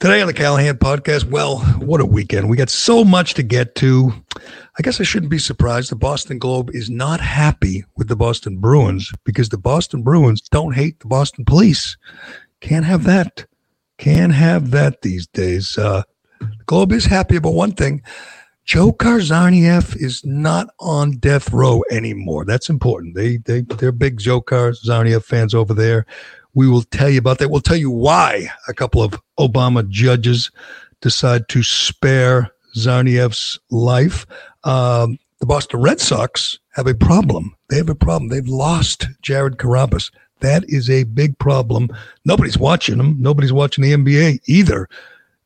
Today on the Callahan podcast, well, what a weekend. We got so much to get to. I guess I shouldn't be surprised. The Boston Globe is not happy with the Boston Bruins because the Boston Bruins don't hate the Boston police. Can't have that. Can't have that these days. Uh, the Globe is happy about one thing. Dzhokhar Tsarnaev is not on death row anymore. That's important. They they they're big Dzhokhar Tsarnaev fans over there. We will tell you about that. We'll tell you why a couple of Obama judges decide to spare Tsarnaev's life. Um, the Boston Red Sox have a problem. They have a problem. They've lost Jared Carrabis. That is a big problem. Nobody's watching them. Nobody's watching the NBA either.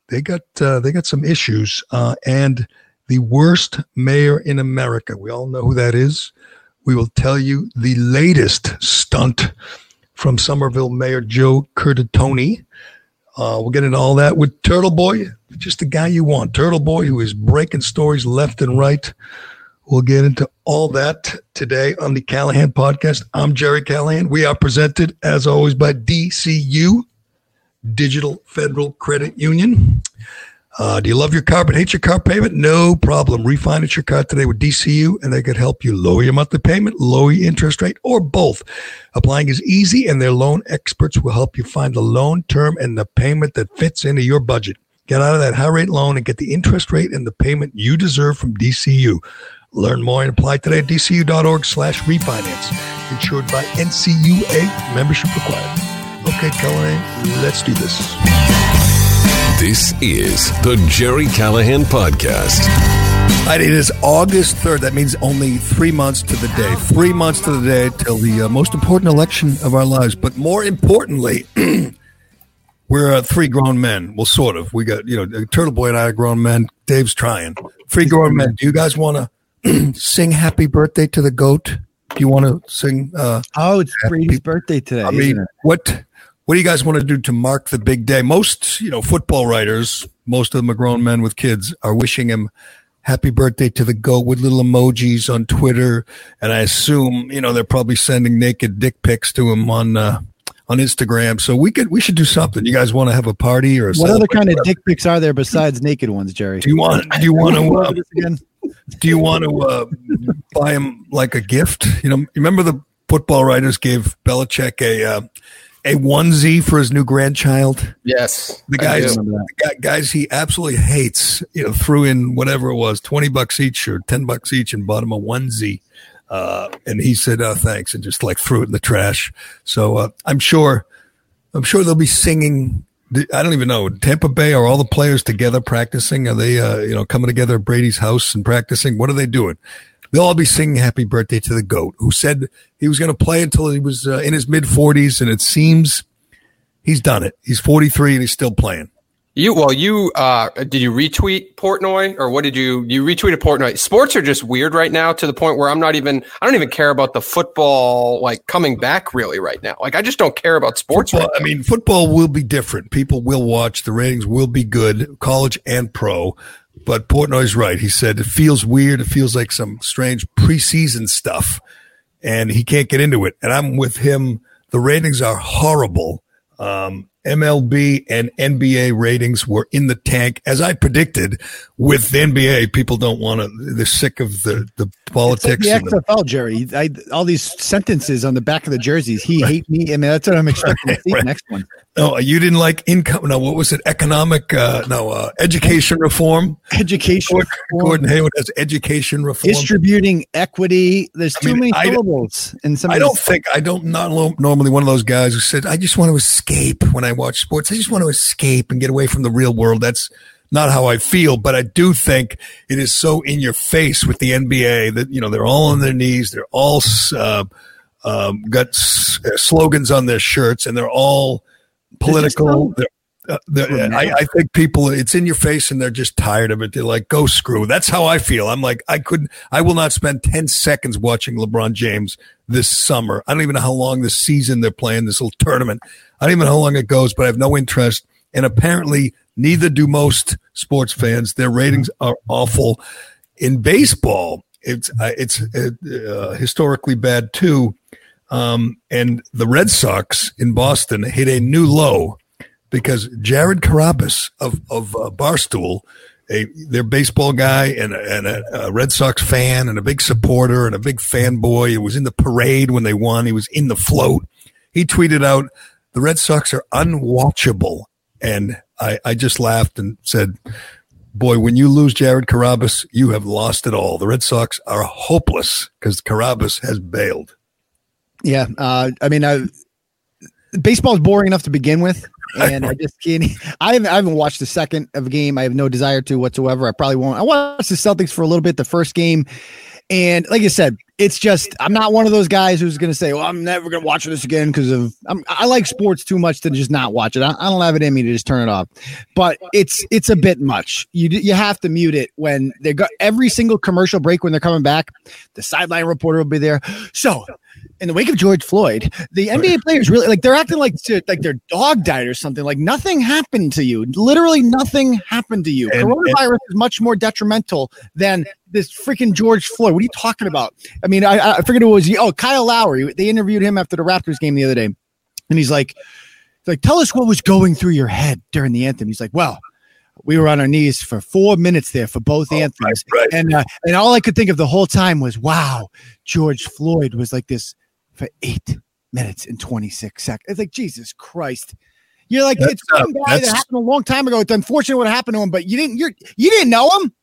They got uh, they got some issues. Uh, and the worst mayor in America. We all know who that is. We will tell you the latest stunt from Somerville Mayor Joe Curtatone. Uh, we'll get into all that with Turtle Boy, just the guy you want. Turtle Boy, who is breaking stories left and right. We'll get into all that today on the Callahan podcast. I'm Gerry Callahan. We are presented, as always, by DCU, Digital Federal Credit Union. Uh, do you love your car but hate your car payment? No problem. Refinance your car today with DCU and they could help you lower your monthly payment, lower your interest rate, or both. Applying is easy and their loan experts will help you find the loan term and the payment that fits into your budget. Get out of that high rate loan and get the interest rate and the payment you deserve from DCU. Learn more and apply today at dcu.org slash refinance. Insured by NCUA. Membership required. Okay, Callahan, let's do this. This is the Gerry Callahan Podcast. All right, it is August 3rd. That means only three months to the day. Three months to the day till the uh, most important election of our lives. But more importantly, we're uh, three grown men. Well, sort of. We got, you know, Turtle Boy and I are grown men. Dave's trying. Three grown men. Do you guys want to sing happy birthday to the goat? Do you want to sing? Uh, oh, it's Brady's birthday today. I mean, what what do you guys want to do to mark the big day? Most, you know, football writers, most of them are grown men with kids, are wishing him happy birthday to the goat with little emojis on Twitter, and I assume you know they're probably sending naked dick pics to him on uh, on Instagram. So we could we should do something. You guys want to have a party or what other kind of dick pics are there besides naked ones, Gerry? Do you want do you want to uh, do you want to uh, buy him like a gift? You know, remember the football writers gave Belichick a uh, a onesie for his new grandchild. Yes, the guys, the guys he absolutely hates. You know, threw in whatever it was, twenty bucks each or ten bucks each, and bought him a onesie. Uh, and he said, "Oh, thanks," and just like threw it in the trash. So uh, I'm sure, I'm sure they'll be singing. I don't even know. Tampa Bay are all the players together practicing? Are they, uh, you know, coming together at Brady's house and practicing? What are they doing? They'll all be singing happy birthday to the goat who said he was going to play until he was uh, in his mid 40s and it seems he's done it. He's 43 and he's still playing. You well you uh did you retweet portnoy or what did you you retweeted portnoy. Sports are just weird right now to the point where i'm not even i don't even care about the football like coming back really right now. Like i just don't care about sports football, right i mean football will be different. People will watch. The ratings will be good college and pro but Portnoy's right. He said it feels weird. It feels like some strange preseason stuff, and he can't get into it. And I'm with him. The ratings are horrible. Um, MLB and NBA ratings were in the tank, as I predicted. With the NBA, people don't want to; they're sick of the the politics. Like the XFL, the, Gerry. I, all these sentences on the back of the jerseys. He right. hate me. I mean, that's what I'm expecting right, to see right. next one. No, you didn't like income. No, what was it? Economic? Uh, no, uh, education reform. Education. Gordon, reform. Gordon Hayward has education reform. Distributing equity. There's too mean, many syllables. And some. I don't think I don't not normally one of those guys who said I just want to escape when I watch sports. I just want to escape and get away from the real world. That's not how I feel, but I do think it is so in your face with the NBA that, you know, they're all on their knees. They're all, uh, um, got s- uh, slogans on their shirts and they're all political. Uh, I, I, think people, it's in your face and they're just tired of it. They're like, go screw. That's how I feel. I'm like, I couldn't, I will not spend 10 seconds watching LeBron James this summer. I don't even know how long this season they're playing, this little tournament. I don't even know how long it goes, but I have no interest. And apparently, neither do most sports fans. Their ratings are awful. In baseball, it's uh, it's uh, historically bad too. Um, and the Red Sox in Boston hit a new low because Jared Carrabis of of uh, Barstool, a their baseball guy and, a, and a, a, Red Sox fan and a big supporter and a big fanboy. He was in the parade when they won. He was in the float. He tweeted out, "The Red Sox are unwatchable," and I, I just laughed and said, "Boy, when you lose Jared Carrabis, you have lost it all. The Red Sox are hopeless because Carrabis has bailed." Yeah, uh, I mean, I, baseball is boring enough to begin with and I just can't. I haven't, I haven't watched the second of a game. I have no desire to whatsoever. I probably won't. I watched the Celtics for a little bit the first game, and like I said, it's just I'm not one of those guys who's going to say, "Well, I'm never going to watch this again" because of I'm, i like sports too much to just not watch it. I, I, don't have it in me to just turn it off, but it's it's a bit much. You you have to mute it when they got every single commercial break when they're coming back. The sideline reporter will be there. So in the wake of George Floyd, the NBA players really like they're acting like like their dog died or something. Like nothing happened to you. Literally nothing happened to you. And, Coronavirus and, is much more detrimental than this freaking George Floyd. What are you talking about? I mean, I, I forget who it was. Oh, Kyle Lowry. They interviewed him after the Raptors game the other day, and he's like, like, tell us what was going through your head during the anthem. He's like, well we were on our knees for four minutes there for both oh, anthems, right, right. and uh, and all I could think of the whole time was, wow, George Floyd was like this for eight minutes and 26 seconds. It's like, Jesus Christ. You're like, that's, it's uh, guy that happened a long time ago. It's unfortunate what happened to him, but you didn't, you're, you didn't know him.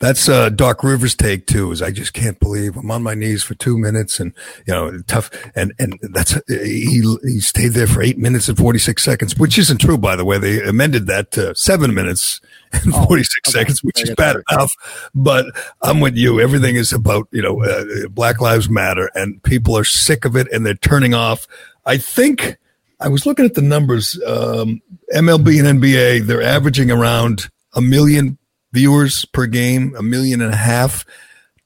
That's uh, Doc Rivers' take too. Is I just can't believe I'm on my knees for two minutes, and you know, tough. And and that's he he stayed there for eight minutes and 46 seconds, which isn't true, by the way. They amended that to seven minutes and oh, 46 okay. seconds, which is bad enough. But I'm with you. Everything is about you know, uh, Black Lives Matter, and people are sick of it, and they're turning off. I think I was looking at the numbers. Um, MLB and NBA, they're averaging around a million viewers per game, a million and a half.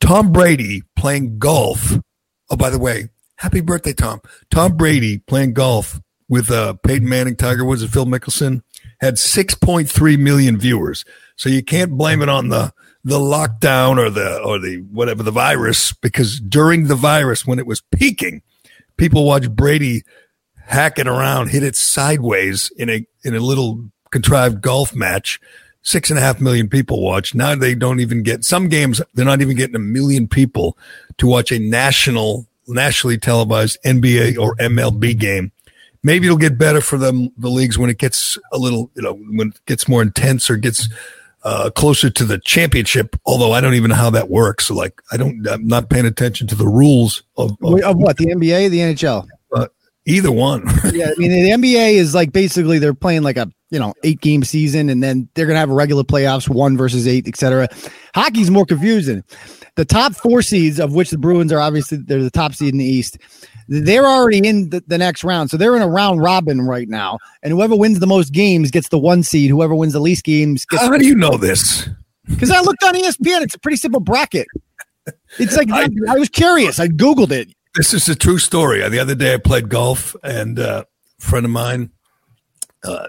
Tom Brady playing golf. Oh, by the way, happy birthday, Tom. Tom Brady playing golf with uh, Peyton Manning, Tiger Woods, and Phil Mickelson had 6.3 million viewers. So you can't blame it on the the lockdown or the or the whatever the virus because during the virus when it was peaking, people watched Brady hack it around, hit it sideways in a in a little contrived golf match six and a half million people watch. Now they don't even get some games. They're not even getting a million people to watch a national, nationally televised NBA or MLB game. Maybe it'll get better for them, the leagues when it gets a little, you know, when it gets more intense or gets uh, closer to the championship. Although I don't even know how that works. Like, I don't, I'm not paying attention to the rules of, of, of what the NBA, the NHL. Either one. yeah, I mean the NBA is like basically they're playing like a you know eight game season, and then they're gonna have a regular playoffs, one versus eight, etc. Hockey's more confusing. The top four seeds, of which the Bruins are obviously they're the top seed in the East, they're already in the, the next round, so they're in a round robin right now, and whoever wins the most games gets the one seed. Whoever wins the least games gets. How do you know this? Because I looked on ESPN. It's a pretty simple bracket. It's like I, I was curious. I googled it. This is a true story. The other day I played golf, and uh, a friend of mine. Uh,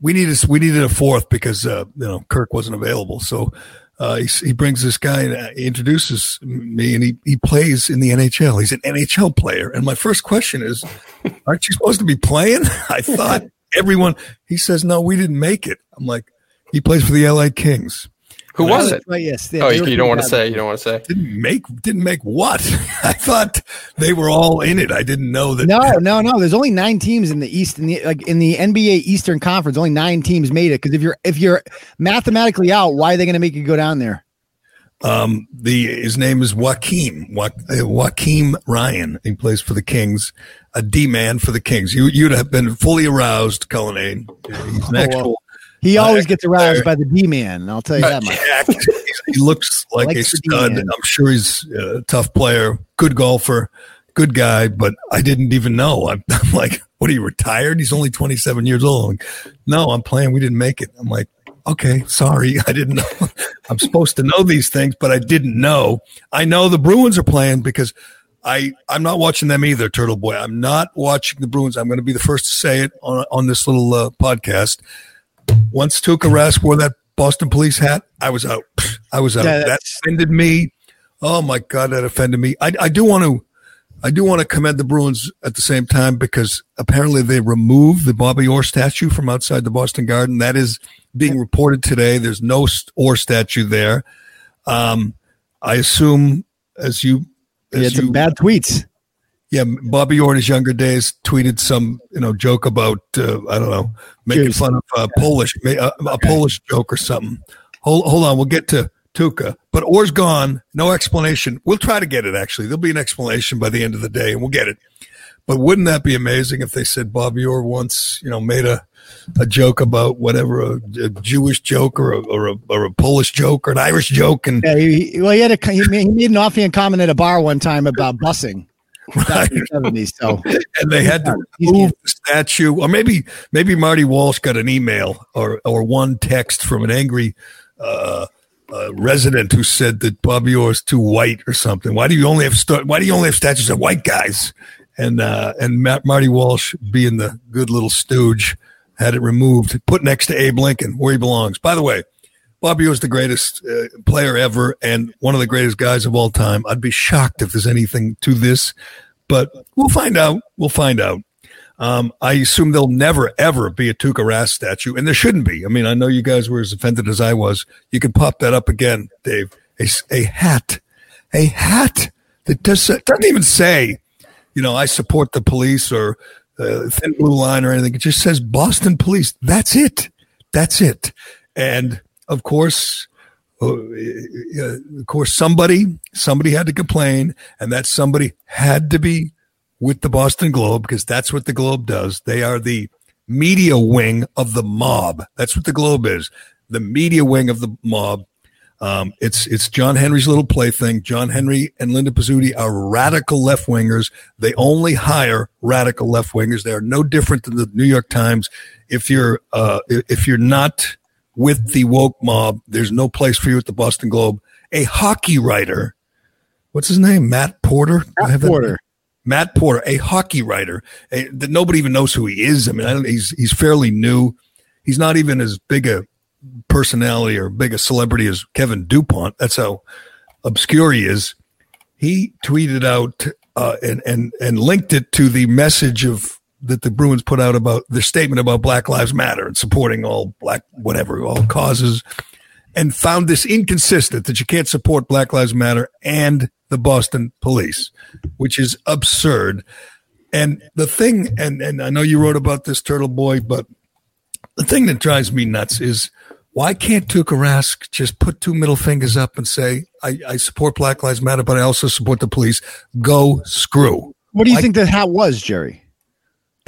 we needed we needed a fourth because uh, you know Kirk wasn't available. So uh, he, he brings this guy and uh, introduces me, and he, he plays in the NHL. He's an NHL player, and my first question is, "Aren't you supposed to be playing?" I thought everyone. He says, "No, we didn't make it." I'm like, "He plays for the LA Kings." Who was it? Right, yes. oh, you, you don't want to say. You don't want to say. Didn't make. Didn't make what? I thought they were all in it. I didn't know that. No, no, no. There's only nine teams in the East. In the like in the NBA Eastern Conference, only nine teams made it. Because if you're if you're mathematically out, why are they going to make you go down there? Um, the his name is Joakim jo- uh, Joakim Ryan. He plays for the Kings, a D man for the Kings. You you'd have been fully aroused, Cullinane. He's an oh, actual. He always gets aroused by the D man. I'll tell you that much. he looks like a stud. I'm sure he's a tough player, good golfer, good guy, but I didn't even know. I'm, I'm like, what are you retired? He's only 27 years old. Like, no, I'm playing. We didn't make it. I'm like, okay, sorry. I didn't know. I'm supposed to know these things, but I didn't know. I know the Bruins are playing because I, I'm not watching them either, Turtle Boy. I'm not watching the Bruins. I'm going to be the first to say it on, on this little uh, podcast. Once Tuukka Rask wore that Boston police hat, I was out. I was out. Yeah, that offended me. Oh my God, that offended me. I, I do want to I do want to commend the Bruins at the same time because apparently they removed the Bobby Orr statue from outside the Boston Garden. That is being reported today. There's no Orr statue there. Um, I assume as you, as had some bad tweets. Yeah, Bobby Orr in his younger days tweeted some, you know, joke about uh, I don't know, making Jews. fun of uh, Polish, a, a Polish joke or something. Hold, hold on, we'll get to Tuukka. But Orr's gone. No explanation. We'll try to get it, actually. There'll be an explanation by the end of the day, and we'll get it. But wouldn't that be amazing if they said Bobby Orr once, you know, made a, a joke about whatever, a, a Jewish joke or a, or a, or, a, Polish joke or an Irish joke? And yeah, he, well, he had a, he made, he made an offhand comment at a bar one time about busing. Right. 70s, so and they had to move the statue, or maybe maybe Marty Walsh got an email or or one text from an angry uh, a resident who said that Bobby Orr is too white or something. Why do you only have st- Why do you only have statues of white guys? And uh, and Matt, Marty Walsh, being the good little stooge, had it removed, put next to Abe Lincoln, where he belongs. By the way, Bobby was the greatest uh, player ever and one of the greatest guys of all time. I'd be shocked if there's anything to this, but we'll find out. We'll find out. Um, I assume there'll never, ever be a Tuukka Rask statue, and there shouldn't be. I mean, I know you guys were as offended as I was. You can pop that up again, Dave. A, a hat, a hat that does, doesn't even say, you know, I support the police or uh, thin blue line or anything. It just says Boston Police. That's it. That's it. And of course, uh, of course, somebody somebody had to complain, and that somebody had to be with the Boston Globe because that's what the Globe does. They are the media wing of the mob. That's what the Globe is. The media wing of the mob. Um, it's it's John Henry's little plaything. John Henry and Linda Pizzuti are radical left wingers. They only hire radical left wingers. They are no different than the New York Times. If you're uh, if you're not with the woke mob, there's no place for you at the Boston Globe. A hockey writer, what's his name? Matt Porter. Matt Porter. Matt Porter, a hockey writer a, that nobody even knows who he is. I mean, I he's he's fairly new. He's not even as big a personality or big a celebrity as Kevin Dupont. That's how obscure he is. He tweeted out uh, and and and linked it to the message of that the Bruins put out about their statement about Black Lives Matter and supporting all black whatever all causes, and found this inconsistent that you can't support Black Lives Matter and the Boston police, which is absurd. And the thing, and, and I know you wrote about this, Turtle Boy, but the thing that drives me nuts is why can't Tuukka Rask just put two middle fingers up and say, I, I support Black Lives Matter, but I also support the police? Go screw. What do you why- think that hat was, Gerry?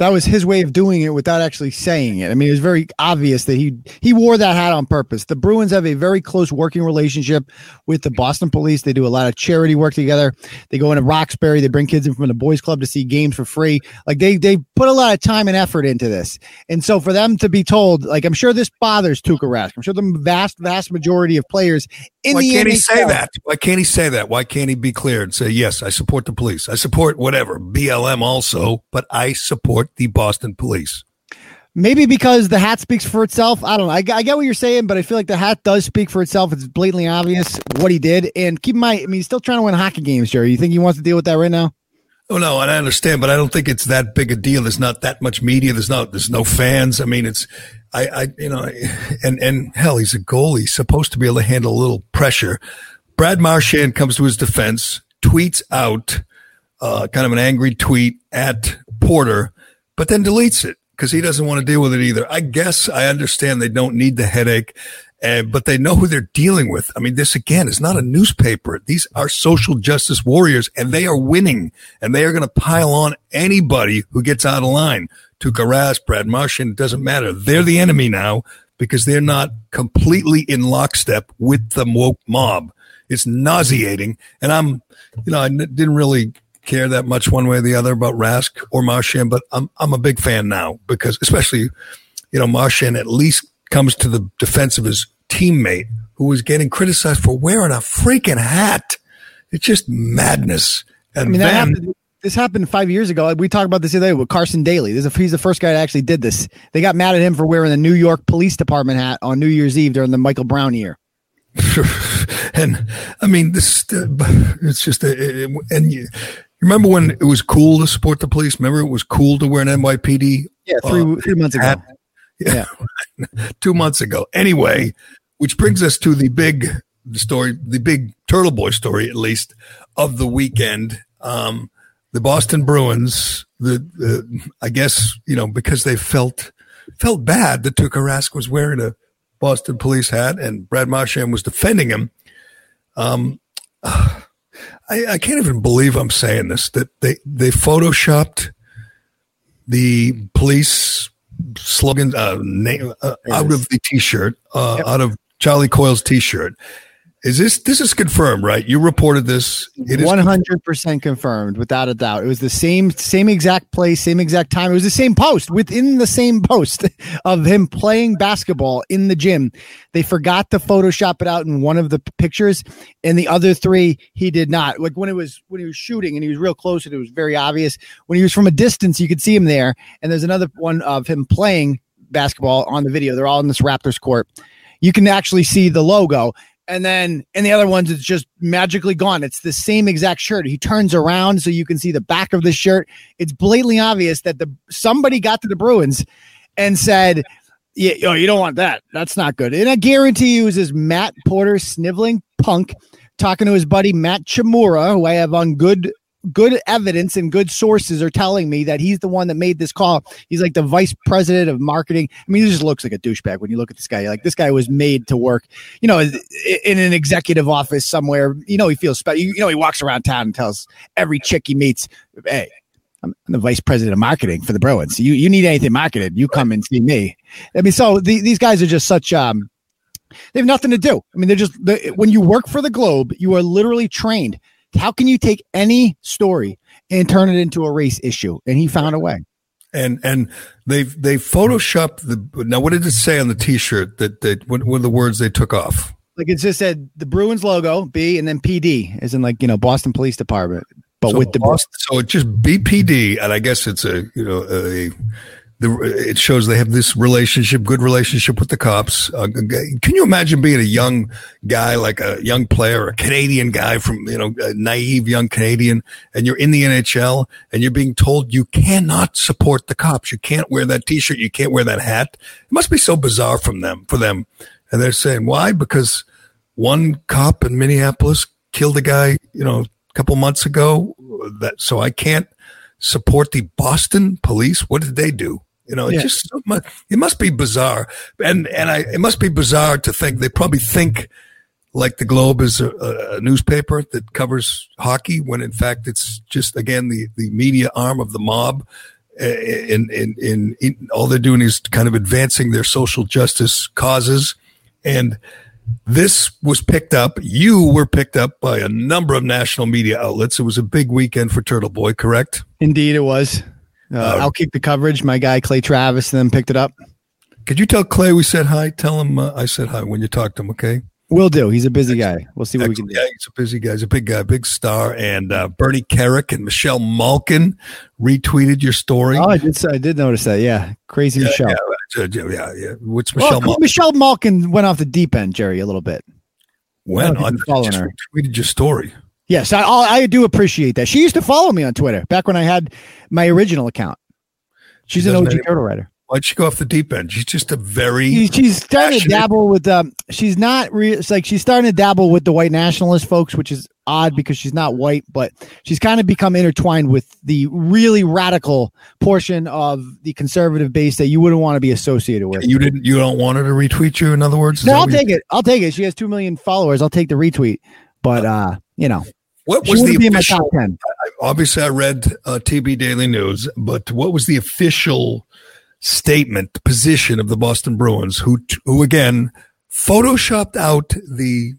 That was his way of doing it without actually saying it. I mean, it was very obvious that he he wore that hat on purpose. The Bruins have a very close working relationship with the Boston Police. They do a lot of charity work together. They go into Roxbury. They bring kids in from the boys' club to see games for free. Like they they put a lot of time and effort into this. And so for them to be told, like I'm sure this bothers Tuukka Rask. I'm sure the vast vast majority of players in Why the can't NHL, he say that? Why can't he say that? Why can't he be clear and say yes? I support the police. I support whatever BLM also, but I support the Boston police. Maybe because the hat speaks for itself. I don't know. I, I, get what you're saying, but I feel like the hat does speak for itself. It's blatantly obvious what he did. And keep in mind, I mean, he's still trying to win hockey games, Gerry. You think he wants to deal with that right now? Oh no, and I understand, but I don't think it's that big a deal. There's not that much media. There's not. There's no fans. I mean, it's. I, I, you know, and and hell, he's a goalie. He's supposed to be able to handle a little pressure. Brad Marchand comes to his defense, tweets out uh, kind of an angry tweet at Porter but then deletes it because he doesn't want to deal with it either. I guess I understand they don't need the headache, uh, but they know who they're dealing with. I mean, this again is not a newspaper. These are social justice warriors and they are winning and they are going to pile on anybody who gets out of line to Garaz, Brad Marchand. It doesn't matter. They're the enemy now because they're not completely in lockstep with the woke mob. It's nauseating. And I'm, you know, I didn't really care that much one way or the other about Rask or Marchand, but I'm I'm a big fan now because especially, you know, Marchand at least comes to the defense of his teammate who was getting criticized for wearing a freaking hat. It's just madness. And I mean, then, happened, this happened five years ago. We talked about this the other day with Carson Daly. A, he's the first guy that actually did this. They got mad at him for wearing the New York Police Department hat on New Year's Eve during the Michael Brown year. and I mean, this uh, it's just uh, a, and you, Remember when it was cool to support the police? Remember it was cool to wear an NYPD? Yeah, three uh, three months ago. Hat? Yeah, yeah. two months ago. Anyway, which brings us to the big story, the big Turtle Boy story, at least of the weekend. Um, the Boston Bruins, the, the, I guess you know because they felt felt bad that Tuukka Rask was wearing a Boston police hat and Brad Marchand was defending him. Um, I, I can't even believe I'm saying this that they they photoshopped the police slogan uh, name, uh, out of the T-shirt, uh, yep. out of Charlie Coyle's T-shirt, is this this is confirmed, right? You reported this. It is one hundred percent confirmed, without a doubt. It was the same same exact place, same exact time. It was the same post within the same post of him playing basketball in the gym. They forgot to Photoshop it out in one of the pictures, and the other three he did not. Like when it was when he was shooting and he was real close, and it was very obvious. When he was from a distance, you could see him there. And there's another one of him playing basketball on the video. They're all in this Raptors court. You can actually see the logo and then in the other ones it's just magically gone. It's the same exact shirt. He turns around so you can see the back of the shirt. It's blatantly obvious that the somebody got to the bruins and said yeah oh, you don't want that. That's not good. And i guarantee you was this matt porter sniveling punk talking to his buddy matt chmura who i have on good good evidence and good sources are telling me that he's the one that made this call. He's like the vice president of marketing. I mean, he just looks like a douchebag when you look at this guy. Like this guy was made to work, you know, in an executive office somewhere. You know, he feels special. You know, he walks around town and tells every chick he meets, "Hey, I'm the vice president of marketing for the Bruins. You you need anything marketed, you come and see me." I mean, so the, these guys are just such um. They have nothing to do. I mean, they're just when you work for the Globe, you are literally trained how can you take any story and turn it into a race issue? And he found a way. And and they've they photoshopped the now. What did it say on the T-shirt that that what were the words they took off? Like it just said the Bruins logo B and then PD, as in like you know Boston Police Department, but so with the Boston, so it's just BPD, and I guess it's a you know a the, it shows they have this relationship, good relationship with the cops. Uh, can you imagine being a young guy, like a young player, a Canadian guy from, you know, a naive young Canadian, and you're in the NHL and you're being told you cannot support the cops. You can't wear that t-shirt. You can't wear that hat. It must be so bizarre from them, for them. And they're saying, why? Because one cop in Minneapolis killed a guy, you know, a couple months ago that, so I can't support the Boston police. What did they do? You know, it yeah. just it must be bizarre, and and I it must be bizarre to think they probably think like the Globe is a, a, newspaper that covers hockey when in fact it's just again the the media arm of the mob. Eh, in, in, in, in all they're doing is kind of advancing their social justice causes, and this was picked up. You were picked up by a number of national media outlets. It was a big weekend for Turtle Boy, correct? Indeed, it was. Uh, uh, I'll keep the coverage. My guy Clay Travis then picked it up. Could you tell Clay we said hi? Tell him uh, I said hi when you talk to him. Okay. Will do. He's a busy guy. We'll see what Excellent. we can do. Yeah, he's a busy guy. He's a big guy, big star. And uh, Bernie Kerik and Michelle Malkin retweeted your story. Oh, I did. I did notice that. Yeah, crazy yeah, Michelle. Yeah, yeah, yeah. What's Michelle? Well, Malkin? Michelle Malkin went off the deep end, Gerry, a little bit. When I, I following her. Retweeted your story. Yes, I I do appreciate that. She used to follow me on Twitter back when I had my original account. She's an OG turtle writer. Why'd she go off the deep end? She's just a very. She's, she's starting to dabble with. Um, she's not. Re- it's like she's starting to dabble with the white nationalist folks, which is odd because she's not white, but she's kind of become intertwined with the really radical portion of the conservative base that you wouldn't want to be associated with. You didn't. You don't want her to retweet you. In other words, no. I'll take it. I'll take it. She has two million followers. I'll take the retweet. But uh, you know, what was the official? Obviously, I read uh, TB Daily News, but what was the official statement, position of the Boston Bruins, who, who again photoshopped out the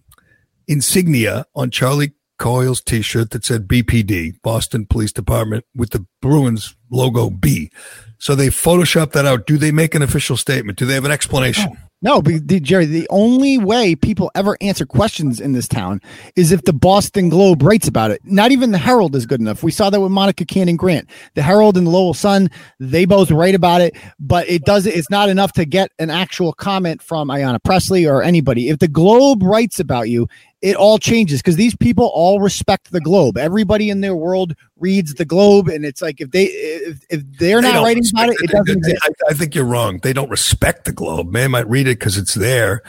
insignia on Charlie Coyle's T-shirt that said BPD, Boston Police Department, with the Bruins logo B. So they photoshopped that out. Do they make an official statement? Do they have an explanation? Oh. No, but Gerry, the only way people ever answer questions in this town is if the Boston Globe writes about it. Not even the Herald is good enough. We saw that with Monica Cannon Grant. The Herald and the Lowell Sun, they both write about it, but it does it's not enough to get an actual comment from Ayanna Pressley or anybody. If the Globe writes about you, it all changes because these people all respect the Globe. Everybody in their world reads the Globe, and it's like if they if, if they're They not writing about it, it doesn't exist. I, I think you're wrong. They don't respect the Globe. Man might read it because it's there,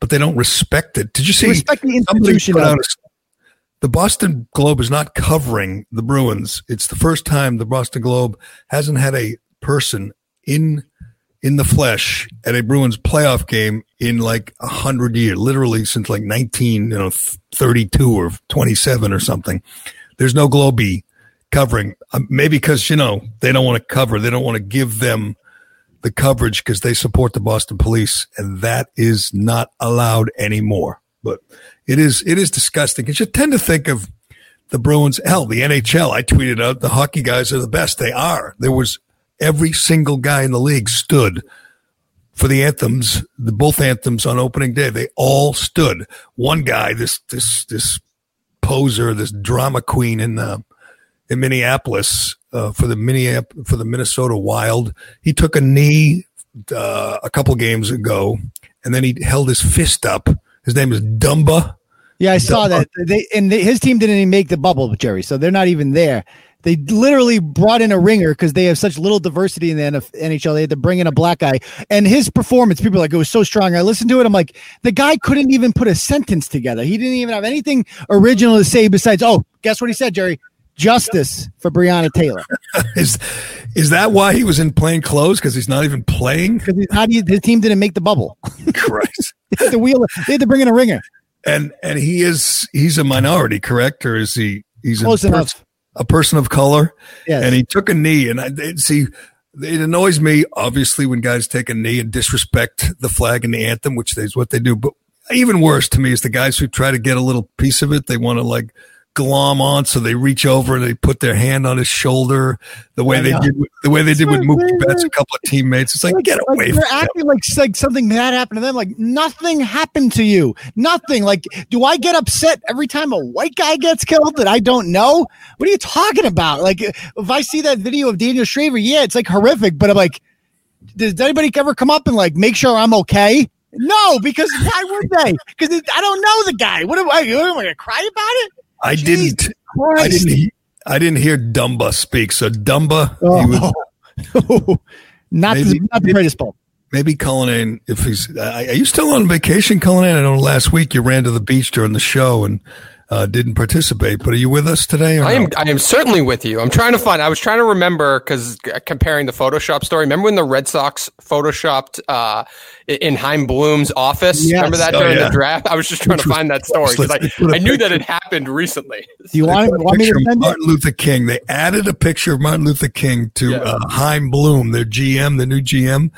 but they don't respect it. Did you see? respect the institution of the Boston Globe is not covering the Bruins. It's the first time the Boston Globe hasn't had a person in in the flesh at a Bruins playoff game in like a hundred years, literally since like nineteen, you know, thirty two or twenty seven or something. There's no Globey covering, um, maybe because you know they don't want to cover, they don't want to give them the coverage because they support the Boston Police, and that is not allowed anymore. But it is it is disgusting you tend to think of the Bruins, hell, the NHL. I tweeted out the hockey guys are the best. They are. There was every single guy in the league stood for the anthems, the both anthems on opening day. They all stood. One guy, this this this poser, this drama queen in uh, in Minneapolis uh, for the Minneap- for the Minnesota Wild, he took a knee uh, a couple games ago, and then he held his fist up. His name is Dumba. Yeah, I saw that. They and they, his team didn't even make the bubble, Gerry. So they're not even there. They literally brought in a ringer because they have such little diversity in the NHL. They had to bring in a black guy, and his performance, people are like it was so strong. I listened to it. I'm like, the guy couldn't even put a sentence together. He didn't even have anything original to say besides, "Oh, guess what he said, Gerry? Justice for Breonna Taylor." Is is that why he was in plain clothes? Because he's not even playing. Because how do you, his team didn't make the bubble? Christ. They had to wheel. They had to bring in a ringer. And and he is he's a minority, correct? Or is he he's Close enough. A person of color? Yes. And he took a knee, and I see. It annoys me, obviously, when guys take a knee and disrespect the flag and the anthem, which is what they do. But even worse to me is the guys who try to get a little piece of it. They want to like glom on, so they reach over and they put their hand on his shoulder, the way they did, with, the way they did with Mookie. Betts, a couple of teammates. It's like, Like- get like away they're from him. acting like, like something bad happened to them. Like nothing happened to you. Nothing. Like, do I get upset every time a white guy gets killed that I don't know? What are you talking about? Like, if I see that video of Daniel Shaver, yeah, it's like horrific. But I'm like, does anybody ever come up and like make sure I'm okay? No, because why would they? Because I don't know the guy. What am I? What am I gonna cry about it? I Jesus didn't. I didn't. I didn't hear Dumba speak. So Dumba, oh. he was, Oh. not Maybe- the, not the greatest ball. maybe Cullinane. If he's, are you still on vacation, Cullinane? I know last week you ran to the beach during the show and uh, didn't participate. But are you with us today? Or I am. no? I am certainly with you. I'm trying to find. I was trying to remember because comparing the Photoshop story. Remember when the Red Sox photoshopped uh, in Chaim Bloom's office? Yes. Remember that Oh, during yeah. the draft? I was just trying Which to find that story because priceless. They put I, a I knew that it happened recently. Do you want, want me to picture of send it? Martin Luther King. They added a picture of Martin Luther King to Yeah. uh, Chaim Bloom, their GM, the new GM,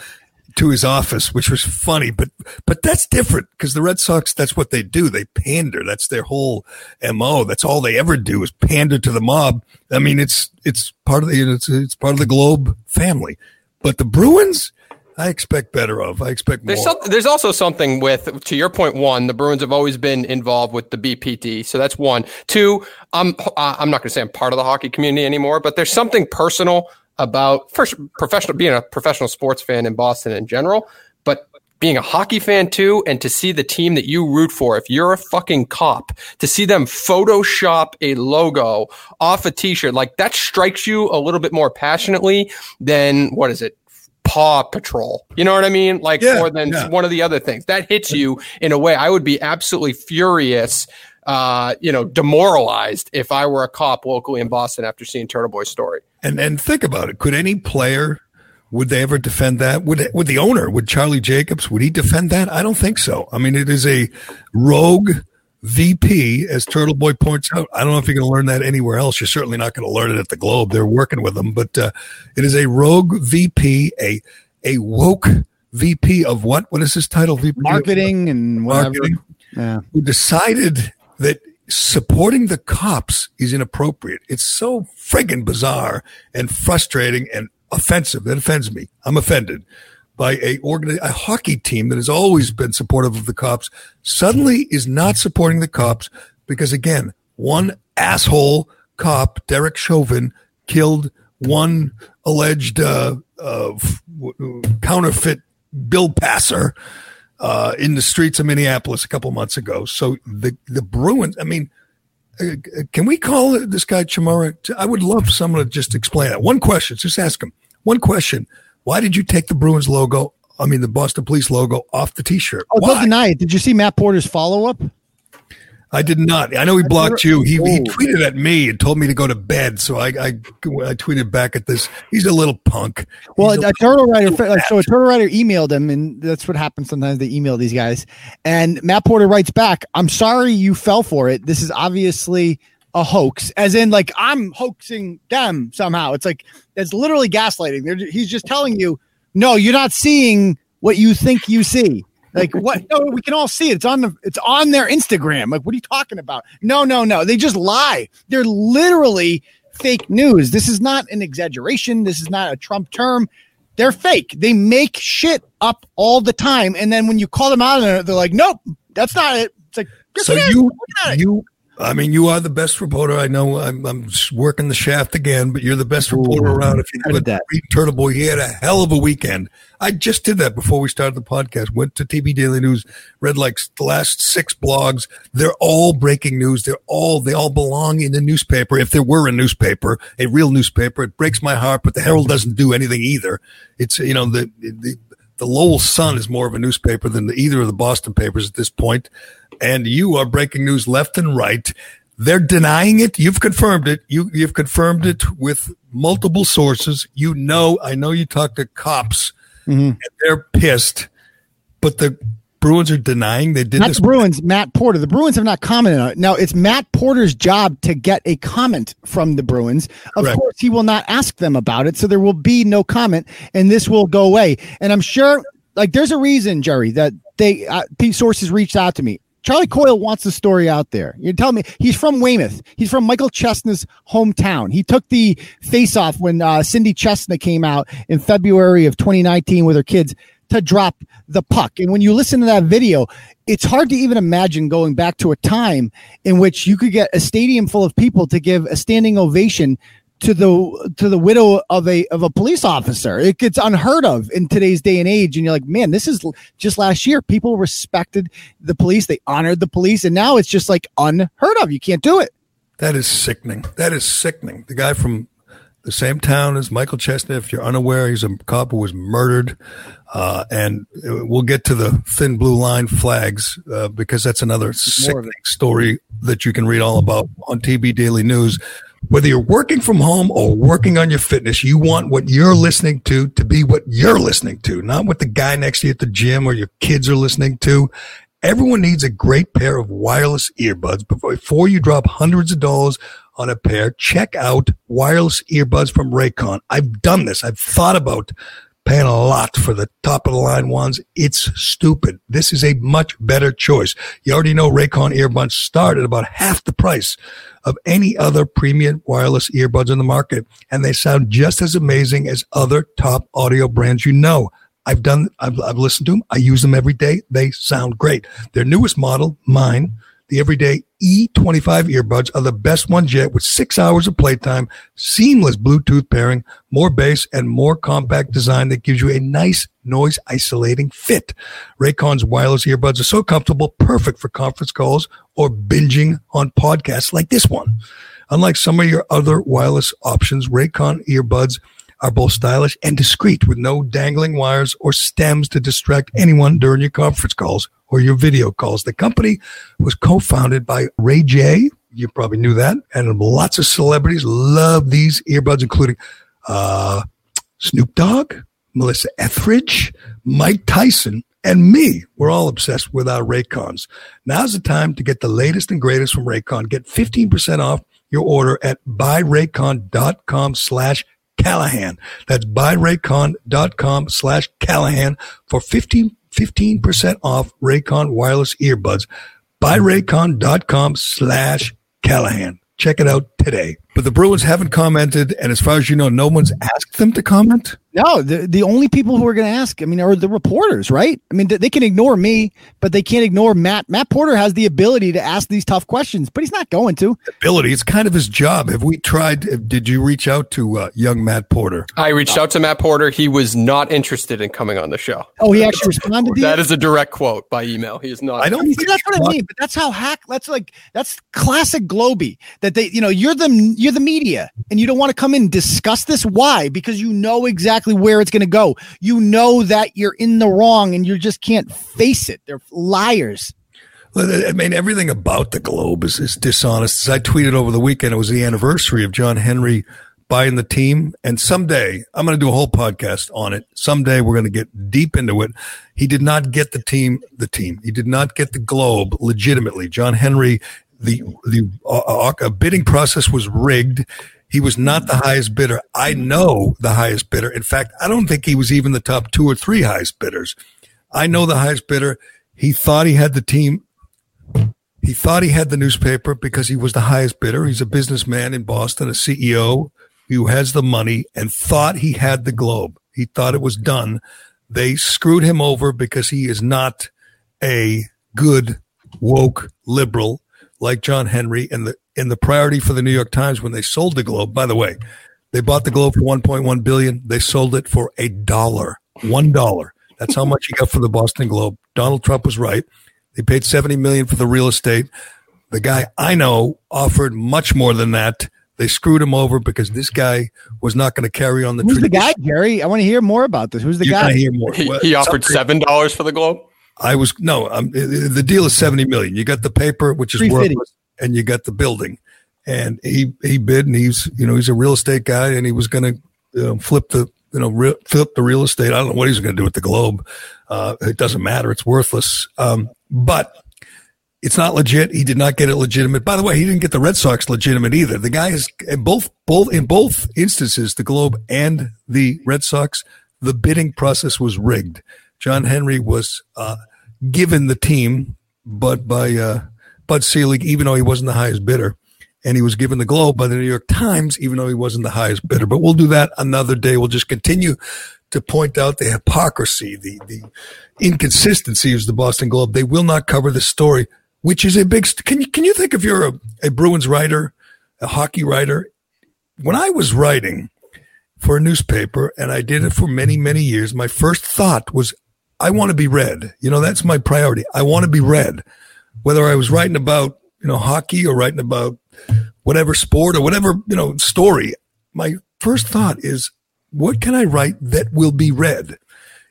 to his office, which was funny. But but that's different because the Red Sox, that's what they do. They pander. That's their whole mo. That's all they ever do is pander to the mob. I mean, it's it's part of the it's it's part of the Globe family. But the Bruins, I expect better of. I expect more. There's some, there's also something with to your. One, the Bruins have always been involved with the BPD, so that's one. Two, I'm uh, I'm not going to say I'm part of the hockey community anymore, but there's something personal about first professional being a professional sports fan in Boston in general, but being a hockey fan too, and to see the team that you root for, if you're a fucking cop, to see them Photoshop a logo off a T-shirt like that strikes you a little bit more passionately than what is it? Paw Patrol. You know what I mean? Like Yeah, more than yeah. one of the other things. That hits you in a way. I would be absolutely furious, uh, you know, demoralized if I were a cop locally in Boston after seeing Turtle Boy's story. And and think about it. Could any player would they ever defend that? Would would the owner, would Charlie Jacobs, would he defend that? I don't think so. I mean, it is a rogue VP, as Turtle Boy points out. I don't know if you're going to learn that anywhere else. You're certainly not going to learn it at the Globe. They're working with them, but uh, it is a rogue VP, a a woke VP of what? What is his title? VP of Marketing and whatever. marketing Yeah. who decided that supporting the cops is inappropriate. It's so friggin' bizarre and frustrating and offensive. That offends me. I'm offended by a a hockey team that has always been supportive of the cops suddenly is not supporting the cops because again, one asshole cop, Derek Chauvin, killed one alleged uh, uh, counterfeit bill passer uh, in the streets of Minneapolis a couple months ago. So the the Bruins. I mean, uh, can we call this guy Chmura? I would love someone to just explain that. One question. Just ask him one question. Why did you take the Bruins logo? I mean, the Boston Police logo off the T-shirt. Oh, don't deny it. Did you see Matt Porter's follow up? I did not. I know he blocked you. He, he oh. tweeted at me and told me to go to bed. So I, I, I tweeted back at this. He's a little punk. Well, a, a turtle writer, like, so a turtle writer emailed him, and that's what happens sometimes. They email these guys, and Matt Porter writes back, "I'm sorry you fell for it. This is obviously a hoax, as in like I'm hoaxing them somehow. It's like it's literally gaslighting. They're, he's just telling you, no, you're not seeing what you think you see." Like what? No, we can all see it. It's on the. It's on their Instagram. Like what are you talking about? No, no, no. They just lie. They're literally fake news. This is not an exaggeration. This is not a Trump term. They're fake. They make shit up all the time, and then when you call them out on it, they're like, "Nope, that's not it." It's like so you you I mean, you are the best reporter. I know I'm, I'm working the shaft again, but you're the best reporter Ooh, around. If you did that, Turtle Boy, he had a hell of a weekend. I just did that before we started the podcast. Went to TB Daily News, read like the last six blogs. They're all breaking news. They're all they all belong in the newspaper. If there were a newspaper, a real newspaper, it breaks my heart. But the Herald doesn't do anything either. It's you know the the the Lowell Sun is more of a newspaper than the, either of the Boston papers at this point and you are breaking news left and right. They're denying it. You've confirmed it. You you've confirmed it with multiple sources. You know, I know you talked to cops mm-hmm. and they're pissed, but the Bruins are denying they did not this. The Bruins, Matt Porter. The Bruins have not commented on it. Now it's Matt Porter's job to get a comment from the Bruins. Of Correct. course, he will not ask them about it, so there will be no comment, and this will go away. And I'm sure, like, there's a reason, Gerry, that they uh, sources reached out to me. Charlie Coyle wants the story out there. You're telling me he's from Weymouth. He's from Michael Chesna's hometown. He took the face off when uh, Cindy Chesna came out in February of 2019 with her kids to drop the puck. And when you listen to that video, it's hard to even imagine going back to a time in which you could get a stadium full of people to give a standing ovation to the to the widow of a of a police officer. It gets unheard of in today's day and age. And you're like, man, this is just last year. People respected the police, they honored the police, and now it's just like unheard of. You can't do it. That is sickening. That is sickening. The guy from the same town as Michael Chesna. If you're unaware, he's a cop who was murdered. Uh, and we'll get to the thin blue line flags uh, because that's another sickening story that you can read all about on TB Daily News whether you're working from home or working on your fitness, you want what you're listening to to be what you're listening to, not what the guy next to you at the gym or your kids are listening to. Everyone needs a great pair of wireless earbuds. Before you drop hundreds of dollars on a pair, check out wireless earbuds from Raycon. I've done this. I've thought about paying a lot for the top of the line ones. It's stupid. This is a much better choice. You already know Raycon earbuds start at about half the price of any other premium wireless earbuds in the market. And they sound just as amazing as other top audio brands you know. I've done, I've, I've listened to them. I use them every day. They sound great. Their newest model, mine, the everyday E25 earbuds are the best ones yet with six hours of playtime, seamless Bluetooth pairing, more bass, and more compact design that gives you a nice noise isolating fit. Raycon's wireless earbuds are so comfortable, perfect for conference calls or binging on podcasts like this one. Unlike some of your other wireless options, Raycon earbuds are both stylish and discreet with no dangling wires or stems to distract anyone during your conference calls or your video calls. The company was co-founded by Ray J. You probably knew that. And lots of celebrities love these earbuds, including uh, Snoop Dogg, Melissa Etheridge, Mike Tyson, and me. We're all obsessed with our Raycons. Now's the time to get the latest and greatest from Raycon. Get 15% off your order at buyraycon.com slash Callahan. That's buyraycon.com slash Callahan for 15 15% off Raycon wireless earbuds. Buyraycon.com slash Callahan. Check it out today. But the Bruins haven't commented, and as far as you know, no one's asked them to comment. No, the, the only people who are going to ask, I mean, are the reporters, right? I mean, they can ignore me, but they can't ignore Matt. Matt Porter has the ability to ask these tough questions, but he's not going to. Ability, it's kind of his job. Have we tried? Did you reach out to uh, young Matt Porter? I reached out to Matt Porter. He was not interested in coming on the show. Oh, he actually responded. that is a direct quote by email. He is not. I don't. See, that's what I mean. But that's how hack. That's like that's classic Globy. That they, you know, you're the you're the media, and you don't want to come in and discuss this. Why? Because you know exactly where it's going to go. You know that you're in the wrong and you just can't face it. They're liars. I mean, everything about the Globe is, is dishonest. As I tweeted over the weekend, it was the anniversary of John Henry buying the team. And someday, I'm going to do a whole podcast on it. Someday we're going to get deep into it. He did not get the team, the team. He did not get the Globe legitimately. John Henry, the, the uh, uh, bidding process was rigged. He was not the highest bidder. I know the highest bidder. In fact, I don't think he was even the top two or three highest bidders. I know the highest bidder. He thought he had the team. He thought he had the newspaper because he was the highest bidder. He's a businessman in Boston, a CEO who has the money and thought he had the Globe. He thought it was done. They screwed him over because he is not a good woke liberal like John Henry and the and the priority for the New York Times when they sold the Globe. By the way, they bought the Globe for 1.1 billion. They sold it for a dollar, one dollar. That's how much he got for the Boston Globe. Donald Trump was right. They paid 70 million for the real estate. The guy I know offered much more than that. They screwed him over because this guy was not going to carry on the. Who's tradition. the guy, Gary? I want to hear more about this. Who's the You're guy? gonna hear more. He, he offered seven dollars for the Globe. I was no. Um, the deal is seventy million. You got the paper, which is worthless, and you got the building. And he he bid, and he's you know he's a real estate guy, and he was going to you know, flip the you know re- flip the real estate. I don't know what he's going to do with the Globe. Uh, it doesn't matter. It's worthless. Um, but it's not legit. He did not get it legitimate. By the way, he didn't get the Red Sox legitimate either. The guy is in both both in both instances, the Globe and the Red Sox, the bidding process was rigged. John Henry was uh, given the team, but by uh, Bud Selig, even though he wasn't the highest bidder, and he was given the Globe by the New York Times, even though he wasn't the highest bidder. But we'll do that another day. We'll just continue to point out the hypocrisy, the the inconsistency of the Boston Globe. They will not cover the story, which is a big. St- can you can you think if you're a, a Bruins writer, a hockey writer? When I was writing for a newspaper, and I did it for many many years, my first thought was, I want to be read. You know, that's my priority. I want to be read, whether I was writing about you know hockey or writing about whatever sport or whatever you know story. My first thought is, what can I write that will be read?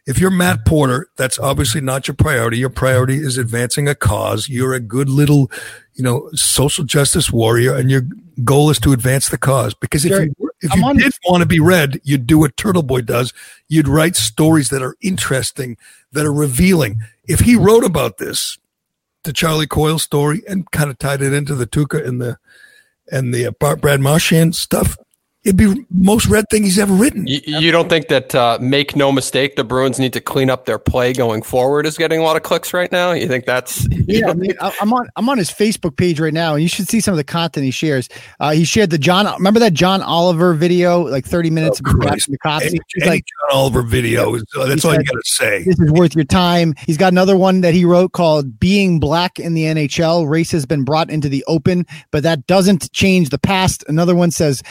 If you're Matt Porter, that's obviously not your priority. Your priority is advancing a cause. You're a good little, you know, social justice warrior, and your goal is to advance the cause. Because if Sure. you if you did want to be read, you'd do what Turtle Boy does. You'd write stories that are interesting, that are revealing. If he wrote about this, the Charlie Coyle story, and kind of tied it into the Tuukka and the and the uh, Brad Marchand stuff, it'd be the most read thing he's ever written. You, you don't think that uh, make no mistake, the Bruins need to clean up their play going forward is getting a lot of clicks right now? You think that's Yeah, I mean, I- I'm on I'm on his Facebook page right now, and you should see some of the content he shares. Uh, he shared the John. Remember that John Oliver video, like 30 minutes of Oh, Christ. watching the cops. Any, He's any like, John Oliver video, is, uh, that's He all you got to say. this is worth your time. He's got another one that he wrote called "Being Black in the NHL." Race has been brought into the open, but that doesn't change the past. Another one says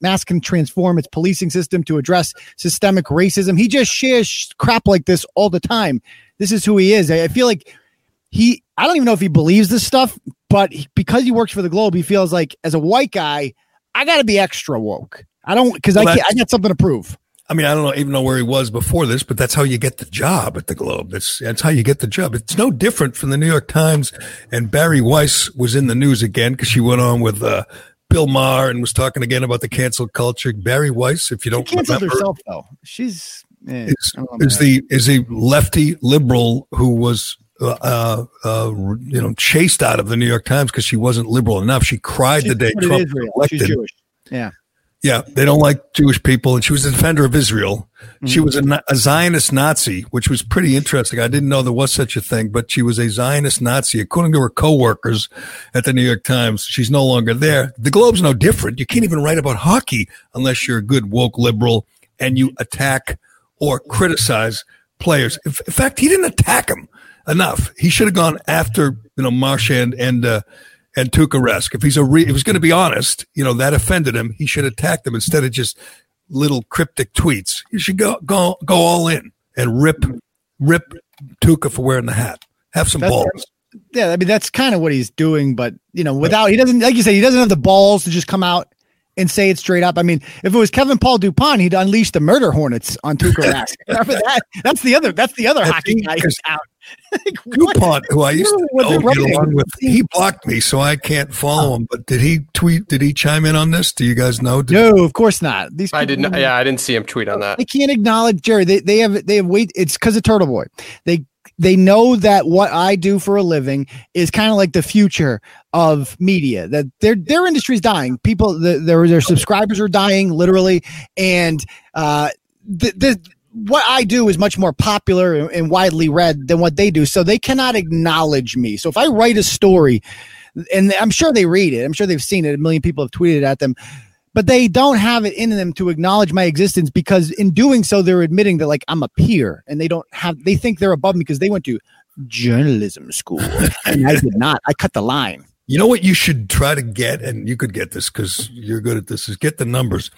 mask mask can transform its policing system to address systemic racism. He just shares crap like this all the time. This is who he is. I I feel like he. I don't even know if he believes this stuff, but he, because he works for the Globe, he feels like as a white guy, I got to be extra woke. I don't because Well, I can't, I got something to prove. I mean, I don't know, even know where he was before this, but that's how you get the job at the Globe. That's that's how you get the job. It's no different from the New York Times. And Bari Weiss was in the news again because she went on with uh, Bill Maher and was talking again about the cancel culture. Bari Weiss, if you don't canceled remember, herself though. She's eh, is, I don't know is the is a lefty liberal who was uh, uh, uh, you know chased out of the New York Times because she wasn't liberal enough. She cried the day Trump was She's elected. Jewish. Yeah. Yeah, they don't like Jewish people, and she was a defender of Israel. She was a, a, Zionist Nazi, which was pretty interesting. I didn't know there was such a thing, but she was a Zionist Nazi. According to her coworkers at the New York Times, she's no longer there. The Globe's no different. You can't even write about hockey unless you're a good woke liberal and you attack or criticize players. In, in fact, he didn't attack him enough. He should have gone after you know Marchand and uh, and Tuukka Rask. If he's a re- if he's going to be honest, you know that offended him. He should attack them instead of just little cryptic tweets. You should go go go all in and rip rip Tuukka for wearing the hat. Have some That's- balls. Yeah, I mean that's kind of what he's doing, but you know, without he doesn't like you said, he doesn't have the balls to just come out and say it straight up. I mean, if it was Kevin Paul Dupont, he'd unleash the murder hornets on Tuukka Rask. That? That's the other. That's the other I hockey guy out. Like, what? Dupont, who I used to know, get along with, he blocked me, so I can't follow him. But did he tweet? Did he chime in on this? Do you guys know? Did, No, of course not. These I didn't. Yeah, I didn't see him tweet on that. They can't acknowledge Gerry. They they have they have wait. It's because of Turtle Boy. They they know that what I do for a living is kind of like the future of media. That their their industry is dying. People, the, their their subscribers are dying literally, and uh, the, the what I do is much more popular and- widely read than what they do. So they cannot acknowledge me. So if I write a story, and I'm sure they read it, I'm sure they've seen it. A million people have tweeted at them but they don't have it in them to acknowledge my existence because in doing so they're admitting that like I'm a peer and they don't have they think they're above me because they went to journalism school and I did not. I cut the line. You know what you should try to get, and you could get this because you're good at this, is get the numbers.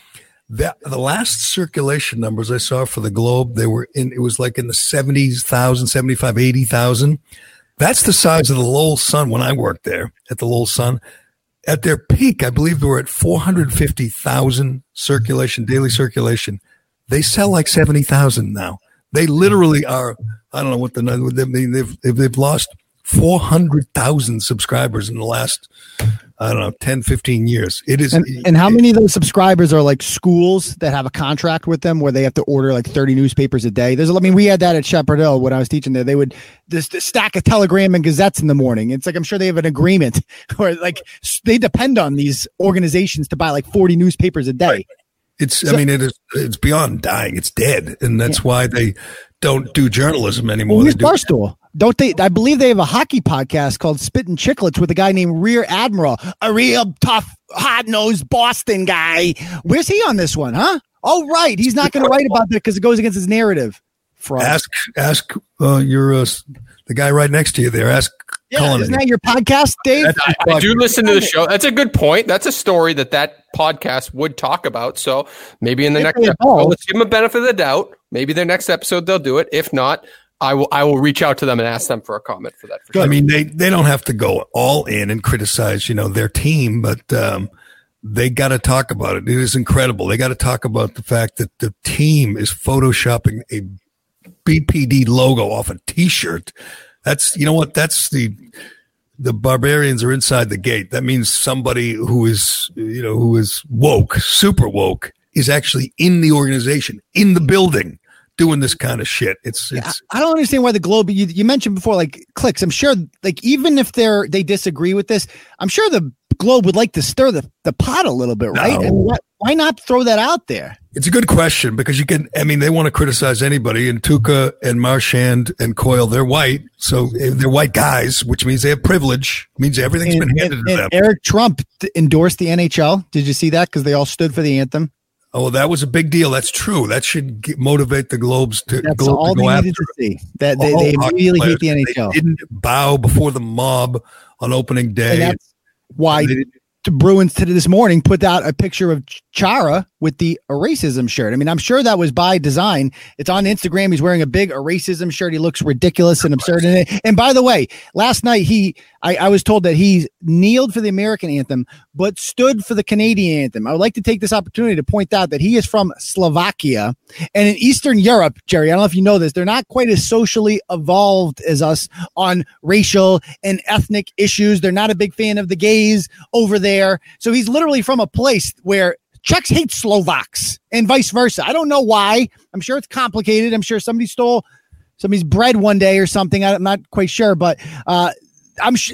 The, the last circulation numbers I saw for the Globe, they were in, it was like in the 70,000, 75, 80,000. That's the size of the Lowell Sun when I worked there at the Lowell Sun. At their peak, I believe they were at 450,000 circulation, daily circulation. They sell like 70,000 now. They literally are, I don't know what the, number- they- they've, they've, they've lost 400,000 subscribers in the last, I don't know, 10, 15 years. It is. And, and how many of those subscribers are like schools that have a contract with them where they have to order like 30 newspapers a day? There's, I mean, we had that at Shepherd Hill when I was teaching there. They would just stack a telegram and gazettes in the morning. It's like, I'm sure they have an agreement or like they depend on these organizations to buy like 40 newspapers a day. It's, I mean, it is, it's beyond dying. It's dead. And that's why they don't do journalism anymore. Well, They who's do- Barstool? Don't they? I believe they have a hockey podcast called Spittin' Chicklets with a guy named Rear Admiral, a real tough, hot nosed Boston guy. Where's he on this one, huh? Oh, right. He's not going to write about that because it goes against his narrative. Fraud. ask, ask, uh, your, uh, the guy right next to you there. Ask yeah, Cullen. isn't that your podcast, Dave? That's his I do listen to the show. That's a good point. That's a story that that podcast would talk about. So maybe in the If next episode, let's give them a benefit of the doubt. Maybe their next episode they'll do it. If not, I will. I will reach out to them and ask them for a comment for that. For I mean, they, they don't have to go all in and criticize, you know, their team, but, um, they got to talk about it. It is incredible. They got to talk about the fact that the team is photoshopping a BPD logo off a T-shirt. That's you know what? That's the the barbarians are inside the gate. That means somebody who is you know who is woke, super woke, is actually in the organization, in the building, doing this kind of shit. It's Yeah, it's I don't understand why the Globe. You, you mentioned before, like clicks. I'm sure, like even if they're they disagree with this, I'm sure the Globe would like to stir the, the pot a little bit, right? No. And why, why not throw that out there? It's a good question because you can. I mean, they want to criticize anybody, and Tuukka and Marchand and Coyle, they're white, so eh, they're white guys, which means they have privilege. Means everything's And, been handed and- to and them. Eric Trump endorsed the NHL. Did you see that? Because they all stood for the anthem. Oh, that was a big deal. That's true. That should get, motivate the Globes to, That's Globe all to they go needed after to see. That they, they really hate the. NHL. They didn't bow before the mob on opening and day. that's why the Bruins today this morning put out a picture of Chara with the racism shirt. I mean, I'm sure that was by design. It's on Instagram. He's wearing a big racism shirt. He looks ridiculous and absurd. And, and by the way, last night he, I, I was told that he kneeled for the American anthem, but stood for the Canadian anthem. I would like to take this opportunity to point out that he is from Slovakia and in Eastern Europe, Gerry. I don't know if you know this. They're not quite as socially evolved as us on racial and ethnic issues. They're not a big fan of the gays over there. So he's literally from a place where Czechs hate Slovaks and vice versa. I don't know why. I'm sure it's complicated. I'm sure somebody stole somebody's bread one day or something. I'm not quite sure, but uh, I'm sh-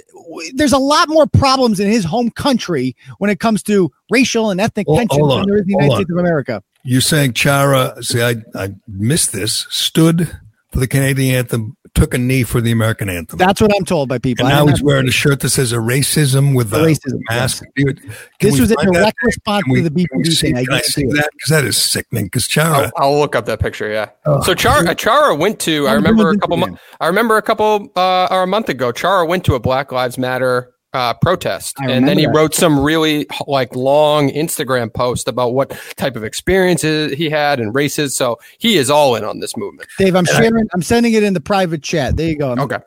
there's a lot more problems in his home country when it comes to racial and ethnic Hold- tension hold than there is in the United on. States of America. You're saying Chara, see, I, I missed this, stood for the Canadian anthem, took a knee for the American anthem. That's what I'm told by people. and I now he's wearing a shirt that says a racism with a, Racism, mask. yes. Can This was a find that? direct response Can we- to the can we BPD see- thing. I Can I guarantee see that? Because that is sickening. Because I'll, Chara, I'll look up that picture. Yeah. Oh. so Chara, Chara went to. I remember a couple. Mo- I remember a couple uh, or a month ago. Chara went to a Black Lives Matter uh, protest, I and then he that. wrote some really like long Instagram post about what type of experiences he had and races. So he is all in on this movement. Dave, I'm sharing. I'm sending it in the private chat. There you go. Okay.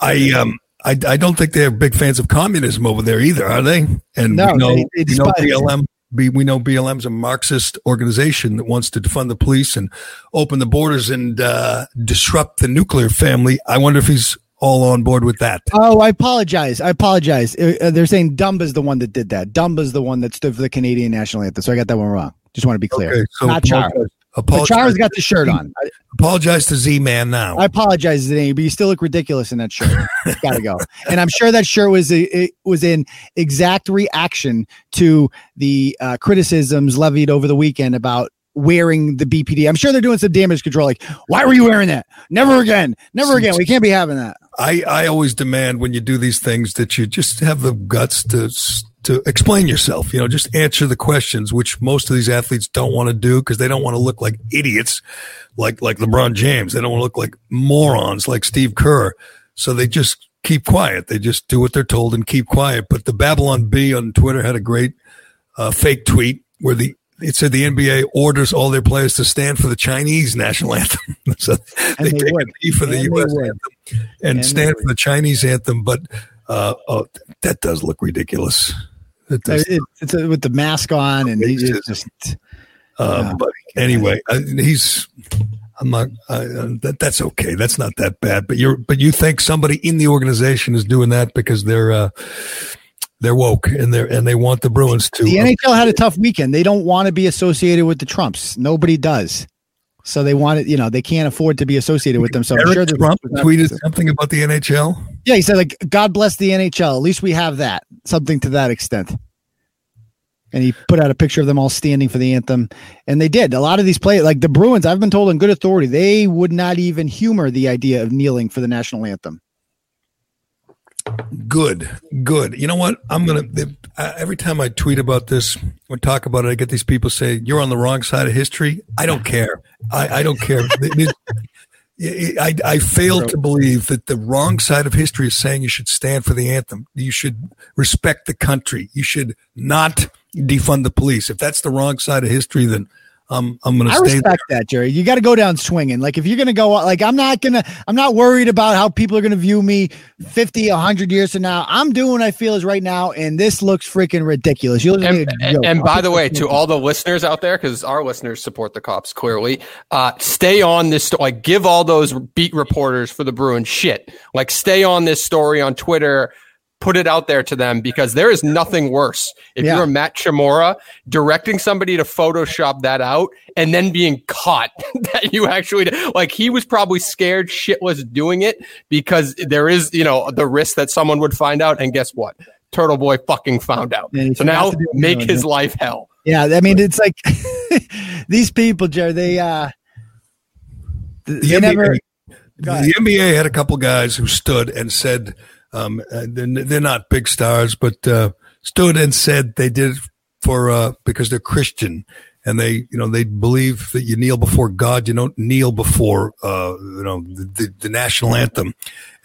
I um. I, I don't think they're big fans of communism over there either, are they? And No, we know, they- they we know despise it. BLM. We we know BLM's a Marxist organization that wants to defund the police and open the borders and uh, disrupt the nuclear family. I wonder if he's all on board with that. Oh, I apologize. I apologize. Uh, uh, they're saying Dumba's the one that did that. Dumba's the one that stood for the Canadian national anthem. So I got that one wrong. Just want to be clear. Okay, so Not Chara. apologize, Chara's got the shirt on. I, apologize to Z Man now. I apologize, Zane, but you still look ridiculous in that shirt. got to go. And I'm sure that shirt was a, it was in exact reaction to the uh, criticisms levied over the weekend about wearing the BPD. I'm sure they're doing some damage control. Like, why were you wearing that? Never again. Never again. We can't be having that. I, I always demand when you do these things that you just have the guts to to explain yourself. You know, just answer the questions, which most of these athletes don't want to do because they don't want to look like idiots, like like LeBron James. They don't want to look like morons like Steve Kerr. So they just keep quiet. They just do what they're told and keep quiet. But the Babylon Bee on Twitter had a great uh, fake tweet where the it said the NBA orders all their players to stand for the Chinese national anthem. so And they take a would. knee for the And they U.S. anthem and, And stand for the Chinese anthem. But uh, oh, that does look ridiculous. It does. It- it's uh with the mask on, and he's just. Um, yeah. But anyway, uh, he's. I'm not. Uh, that, that's okay. That's not that bad. But you're. But you think somebody in the organization is doing that because they're. Uh, they're woke and they're and they want the Bruins to. The NHL had a tough weekend. They don't want to be associated with the Trumps. Nobody does. So they want it, you know, they can't afford to be associated with them. So I'm Eric sure Trump tweeted something about the NHL. Yeah, he said like God bless the NHL. At least we have that. Something to that extent. And he put out a picture of them all standing for the anthem. And they did. A lot of these players, like the Bruins, I've been told on good authority, they would not even humor the idea of kneeling for the national anthem. Good, good. You know what? I'm gonna uh, every time I tweet about this or talk about it, I get these people say you're on the wrong side of history. I don't care. I, I don't care. I, I fail to believe that the wrong side of history is saying you should stand for the anthem. You should respect the country. You should not defund the police. If that's the wrong side of history, then I'm I'm going to I stay there. respect that, Gerry. You got to go down swinging. Like if you're going to go, like I'm not going to, I'm not worried about how people are going to view me 50, 100 years from now. I'm doing what I feel is right now, and this looks freaking ridiculous. You look at me And, and, and by the way, to all the listeners out there, because our listeners support the cops clearly, uh, stay on this. sto- Like, give all those beat reporters for the Bruins shit. Like, stay on this story on Twitter. Put it out there to them because there is nothing worse. If Yeah. you're Matt Chamora directing somebody to Photoshop that out and then being caught that you actually like, he was probably scared shitless doing it because there is, you know, the risk that someone would find out. And guess what? Turtle Boy fucking found out. And he So now to do it. make his life hell. Yeah, I mean, it's like these people, Gerry. They uh, the they NBA, never. Go ahead. the NBA had a couple guys who stood and said um, uh, they're, not big stars, but uh, stood and said they did it for uh, because they're Christian and they you know they believe that you kneel before God, you don't kneel before uh, you know the, the, the national anthem,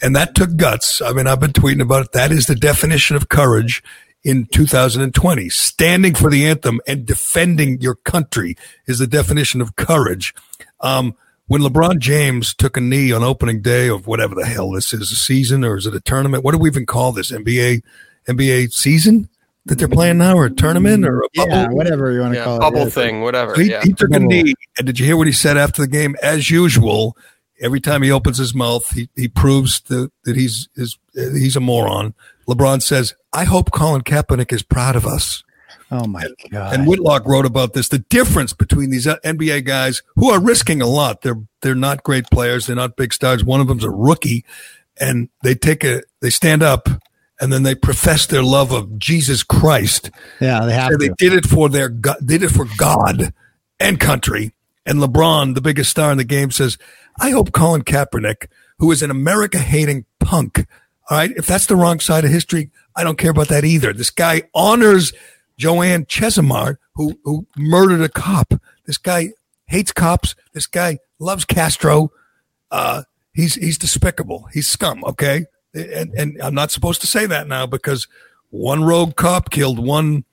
and that took guts. I mean, I've been tweeting about it. That is the definition of courage. In 2020, standing for the anthem and defending your country is the definition of courage. Um, when LeBron James took a knee on opening day of whatever the hell this is, a season or is it a tournament? What do we even call this? NBA NBA season that they're playing now, or a tournament, or a bubble? Yeah, whatever you want to Yeah, call bubble it. yeah. thing, whatever. He, yeah. he took a knee, and did you hear what he said after the game? As usual, every time he opens his mouth, he, he proves that, that he's is he's a moron. LeBron says, "I hope Colin Kaepernick is proud of us." Oh my god! And Whitlock wrote about this: the difference between these NBA guys who are risking a lot. They're they're not great players. They're not big stars. One of them's a rookie, and they take a they stand up and then they profess their love of Jesus Christ. Yeah, they have. They did it for their God, did it for God and country. And LeBron, the biggest star in the game, says, "I hope Colin Kaepernick, who is an America hating punk, all right, if that's the wrong side of history, I don't care about that either. This guy honors Joanne Chesimard, who who murdered a cop. This guy hates cops. This guy loves Castro. Uh, he's he's despicable. He's scum. Okay." and, and I'm not supposed to say that now because one rogue cop killed one,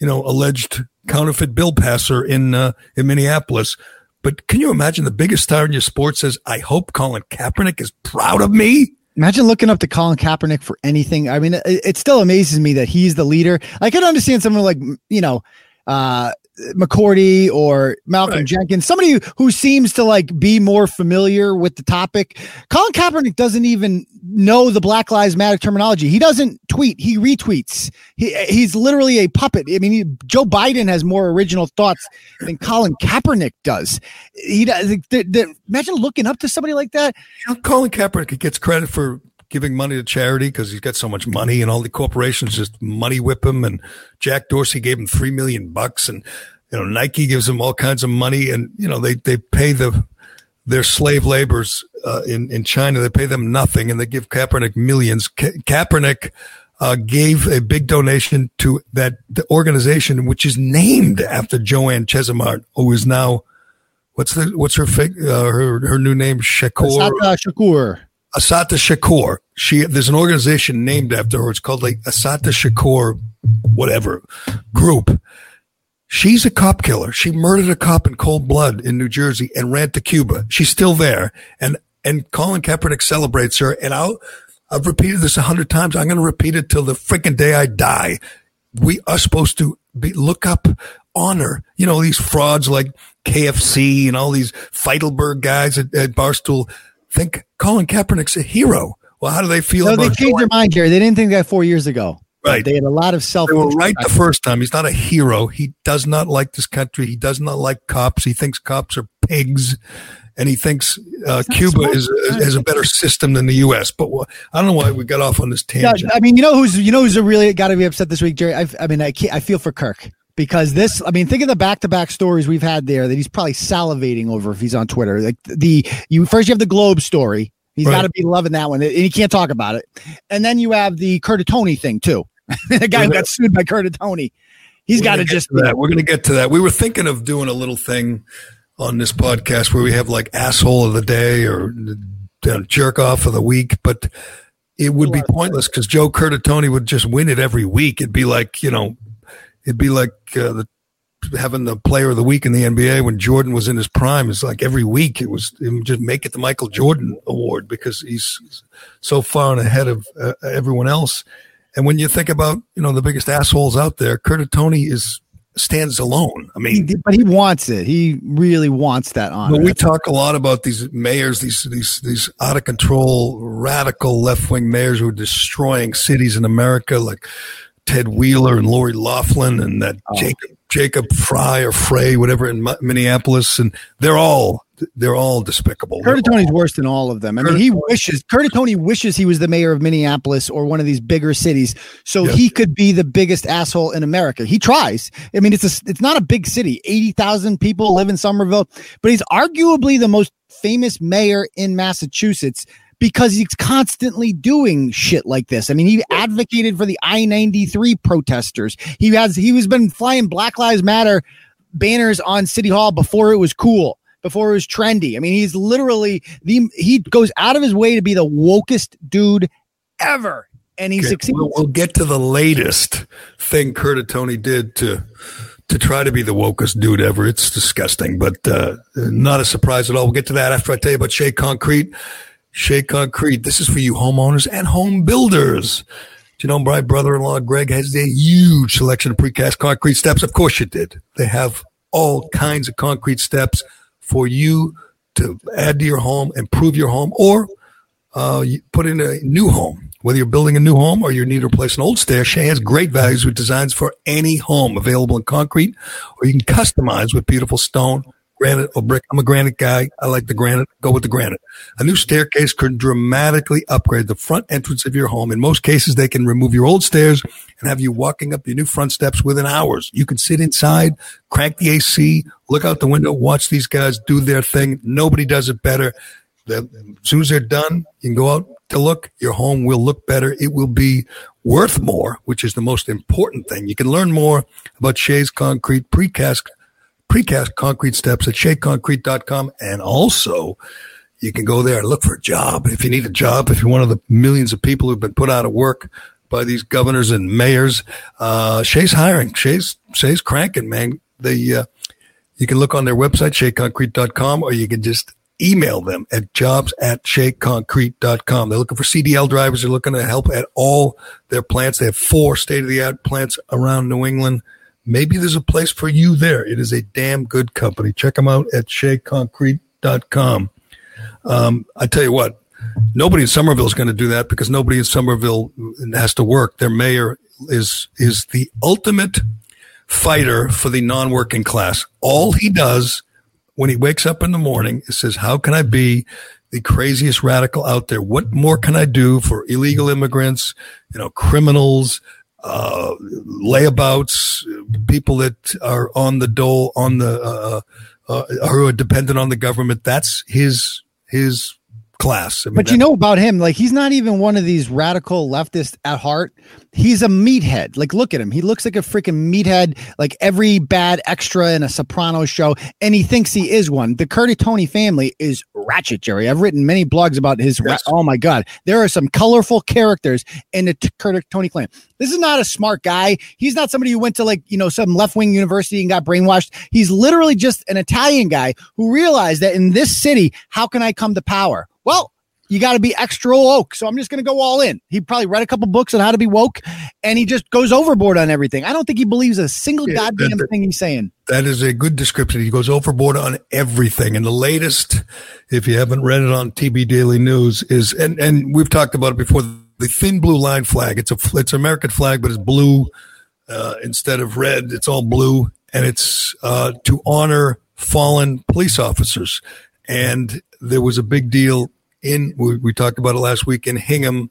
you know, alleged counterfeit bill passer in uh, in Minneapolis. But can you imagine the biggest star in your sport says, "I hope Colin Kaepernick is proud of me." Imagine looking up to Colin Kaepernick for anything. I mean, it, it still amazes me that he's the leader. I could understand someone like you know, uh, McCourty or Malcolm right. Jenkins, somebody who seems to like be more familiar with the topic. Colin Kaepernick doesn't even know the Black Lives Matter terminology. He doesn't tweet; he retweets. He, he's literally a puppet. I mean, he, Joe Biden has more original thoughts than Colin Kaepernick does. He does. Imagine looking up to somebody like that. You know, Colin Kaepernick gets credit for giving money to charity because he's got so much money and all the corporations just money whip him. And Jack Dorsey gave him three million bucks and you know Nike gives him all kinds of money. And you know they they pay the their slave laborers uh, in in China. They pay them nothing and they give Kaepernick millions. Ka- Kaepernick uh, gave a big donation to that the organization which is named after Joanne Chesimard who is now what's the what's her uh, her her new name? Shakur? Shakur Assata Shakur. She there's an organization named after her. It's called like Assata Shakur, whatever group. She's a cop killer. She murdered a cop in cold blood in New Jersey and ran to Cuba. She's still there, and and Colin Kaepernick celebrates her. And I'll I've repeated this a hundred times. I'm going to repeat it till the freaking day I die. We are supposed to be look up honor. You know these frauds like KFC and all these Feidelberg guys at, at Barstool think Colin Kaepernick's a hero. Well, how do they feel? No, they changed their mind, Gerry. They didn't think that four years ago. Right. They had a lot of self. They were right the first time. He's not a hero. He does not like this country. He does not like cops. He thinks cops are pigs, and he thinks uh, Cuba is has a better system than the U.S. But I don't know why we got off on this tangent. Yeah, I mean, you know who's you know who's really got to be upset this week, Gerry. I, I mean, I I feel for Kirk because this i mean think of the back-to-back stories we've had there that he's probably salivating over if he's on twitter like the you first you have the globe story He's right. got to be loving that one, and he can't talk about it. And then you have the Curtatone thing too. the guy who got sued by Curtatone. He's got to just. that. We're going to get to that. We were thinking of doing a little thing on this podcast where we have like asshole of the day or jerk off of the week, but it would be pointless because Joe Curtatone would just win it every week. It'd be like you know, it'd be like uh, the having the player of the week in the NBA when Jordan was in his prime. It's like every week it was just make it the Michael Jordan award because he's so far ahead of uh, everyone else. And when you think about, you know, the biggest assholes out there, Curtatone is stands alone. I mean, he, but he wants it. He really wants that honor. we talk a lot about these mayors, these these these out of control, radical left wing mayors who are destroying cities in America, like Ted Wheeler and Lori Laughlin and that oh. Jacob Jacob Fry or Frey, whatever in Minneapolis, and they're all they're all despicable. Curtatone's worse than all of them. I mean, he wishes Curtatone wishes he was the mayor of Minneapolis or one of these bigger cities, so he could be the biggest asshole in America. He tries. I mean, it's a it's not a big city. Eighty thousand people live in Somerville, but he's arguably the most famous mayor in Massachusetts because he's constantly doing shit like this. I mean, he advocated for the I 93 protesters. He has, he was been flying Black Lives Matter banners on City Hall before it was cool, before it was trendy. I mean, he's literally the, he goes out of his way to be the wokest dude ever. And he okay, succeeds. We'll, we'll, get to the latest thing Kurt Curtatone did to, to try to be the wokest dude ever. It's disgusting, but uh, not a surprise at all. We'll get to that after I tell you about Shea Concrete. Shea Concrete. This is for you homeowners and home builders. Do you know my brother-in-law Greg has a huge selection of precast concrete steps? Of course you did. They have all kinds of concrete steps for you to add to your home, improve your home, or uh, put in a new home. Whether you're building a new home or you need to replace an old stair, Shea has great values with designs for any home available in concrete, or you can customize with beautiful stone granite or brick. I'm a granite guy. I like the granite. Go with the granite. A new staircase could dramatically upgrade the front entrance of your home. In most cases, they can remove your old stairs and have you walking up your new front steps within hours. You can sit inside, crank the AC, look out the window, watch these guys do their thing. Nobody does it better. as soon as they're done, you can go out to look. Your home will look better. It will be worth more, which is the most important thing. You can learn more about Shea's Concrete precast precast concrete steps at sheaconcrete.com. And also, you can go there and look for a job. If you need a job, if you're one of the millions of people who've been put out of work by these governors and mayors, uh, Shea's hiring. Shea's, Shea's cranking, man. The, uh, you can look on their website, sheaconcrete.com, or you can just email them at jobs at sheaconcrete.com. They're looking for CDL drivers. They're looking to help at all their plants. They have four state of the art plants around New England maybe there's a place for you there. It is a damn good company. Check them out at sheaconcrete.com. Um, I tell you what, nobody in Somerville is going to do that because nobody in Somerville has to work. Their mayor is is the ultimate fighter for the non-working class. All he does when he wakes up in the morning is says, "How can I be the craziest radical out there? What more can I do for illegal immigrants, you know, criminals, uh, layabouts, people that are on the dole, on the uh, uh, who are dependent on the government. That's his his class. I mean, but you know about him, like he's not even one of these radical leftists at heart. He's a meathead. Like, look at him. He looks like a freaking meathead, like every bad extra in a Sopranos show, and he thinks he is one. The Curtatone family is ratchet, Gerry. I've written many blogs about his. Yes. Ra- oh my god, there are some colorful characters in the Curtatone clan. This is not a smart guy. He's not somebody who went to like you know some left wing university and got brainwashed. He's literally just an Italian guy who realized that in this city, how can I come to power? Well, you got to be extra woke. So I'm just going to go all in. He probably read a couple books on how to be woke and he just goes overboard on everything. I don't think he believes a single yeah, goddamn that, thing he's saying. That is a good description. He goes overboard on everything. And the latest, if you haven't read it on TB Daily News, is, and, and we've talked about it before, the thin blue line flag. It's a, it's an American flag, but it's blue uh, instead of red. It's all blue. And it's uh, to honor fallen police officers. And there was a big deal in, we, we talked about it last week in Hingham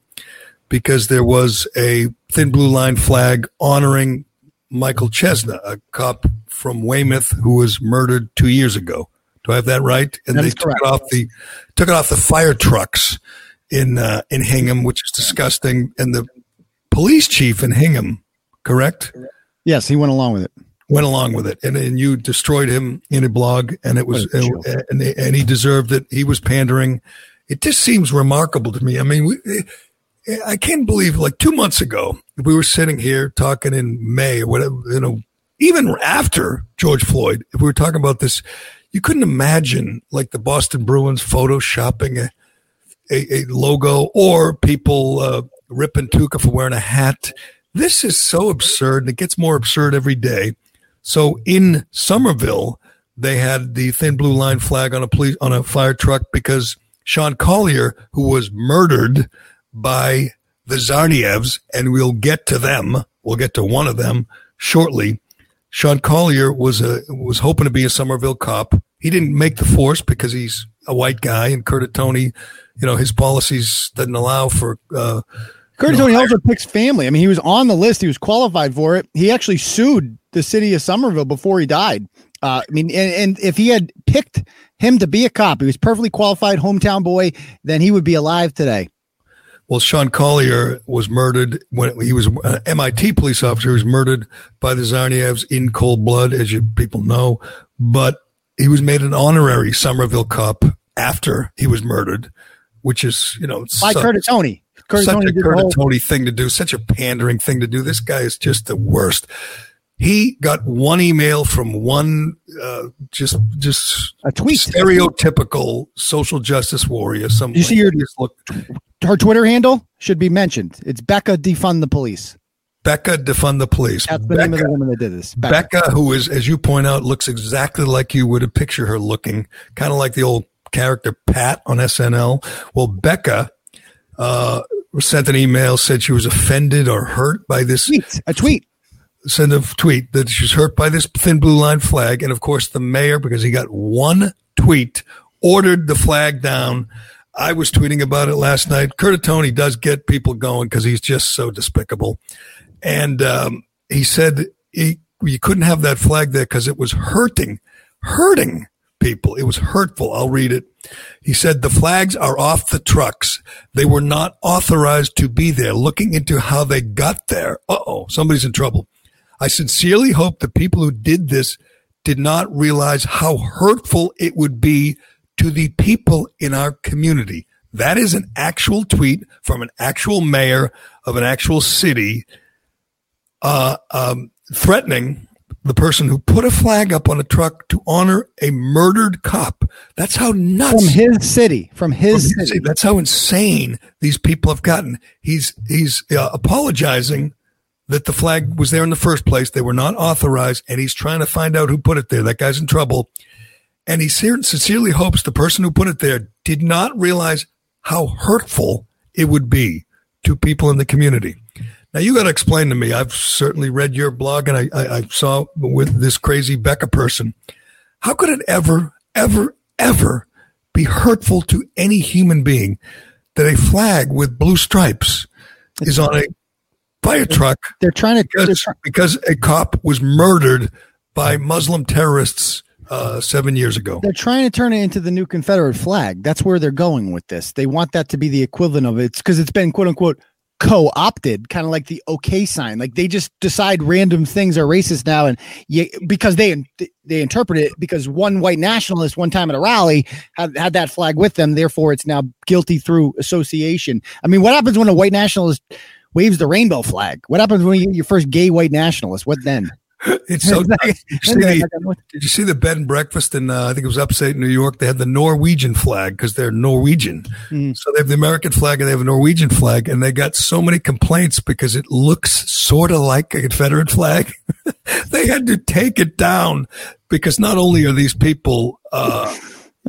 because there was a thin blue line flag honoring Michael Chesna, a cop from Weymouth who was murdered two years ago. Do I have that right? And that they took it off the took it off the fire trucks in uh, in Hingham, which is disgusting. And the police chief in Hingham, correct? Yes, he went along with it. Went along with it, and and you destroyed him in a blog, and it was and, and, and he deserved it. He was pandering it just seems remarkable to me. I mean, we, I can't believe like two months ago, we were sitting here talking in May or whatever, you know, even after George Floyd, if we were talking about this, you couldn't imagine like the Boston Bruins photoshopping a, a, a logo or people uh, ripping Tuukka for wearing a hat. This is so absurd and it gets more absurd every day. So in Somerville, they had the thin blue line flag on a police on a fire truck because Sean Collier, who was murdered by the Tsarnaevs, and we'll get to them. We'll get to one of them shortly. Sean Collier was a was hoping to be a Somerville cop. He didn't make the force because he's a white guy, and Curtatone, you know, his policies didn't allow for. Uh, you know, also picks family. I mean, he was on the list. He was qualified for it. He actually sued the city of Somerville before he died. Uh, I mean, and, and if he had picked him to be a cop. He was perfectly qualified hometown boy. Then he would be alive today. Well, Sean Collier was murdered when he was an MIT police officer. He was murdered by the Tsarnaevs in cold blood, as you people know. But he was made an honorary Somerville cop after he was murdered, which is, you know, by such, Curtatone. Curtatone such a Curtatone whole- thing to do, such a pandering thing to do. This guy is just the worst he got one email from one uh, just just a tweet. stereotypical social justice warrior some you see your look? Her twitter handle should be mentioned. It's becca defund the police. Becca defund the police. That's the becca, name of the woman that did this. Becca. becca who is as you point out looks exactly like you would have pictured her looking kind of like the old character pat on snl well becca uh, sent an email said she was offended or hurt by this tweet, a tweet sent a tweet that she was hurt by this thin blue line flag, and of course the mayor, because he got one tweet, ordered the flag down. I was tweeting about it last night. Tony does get people going because he's just so despicable, and um, he said he, you couldn't have that flag there because it was hurting, hurting people. It was hurtful. I'll read it. He said the flags are off the trucks. They were not authorized to be there. Looking into how they got there. Uh oh, somebody's in trouble. I sincerely hope the people who did this did not realize how hurtful it would be to the people in our community. That is an actual tweet from an actual mayor of an actual city uh, um, threatening the person who put a flag up on a truck to honor a murdered cop. That's how nuts from his city, from his, from his city. That's how insane these people have gotten. He's he's uh, apologizing that the flag was there in the first place. They were not authorized, and he's trying to find out who put it there. That guy's in trouble, and he sincerely hopes the person who put it there did not realize how hurtful it would be to people in the community. Now you got to explain to me. I've certainly read your blog, and I, I, I saw with this crazy Becca person. How could it ever, ever, ever be hurtful to any human being that a flag with blue stripes is on a fire truck? They're trying to because, try- because a cop was murdered by Muslim terrorists uh, seven years ago. They're trying to turn it into the new Confederate flag. That's where they're going with this. They want that to be the equivalent of it because it's been quote unquote co-opted kind of like the okay sign like they just decide random things are racist now and you, because they they interpret it because one white nationalist one time at a rally had, had that flag with them therefore it's now guilty through association i mean what happens when a white nationalist waves the rainbow flag what happens when you get your first gay white nationalist what then it's so. did, you see the, did you see the bed and breakfast in? Uh, I think it was upstate New York. They had the Norwegian flag because they're Norwegian. Mm. So they have the American flag and they have a Norwegian flag, and they got so many complaints because it looks sort of like a Confederate flag. they had to take it down because not only are these people. Uh,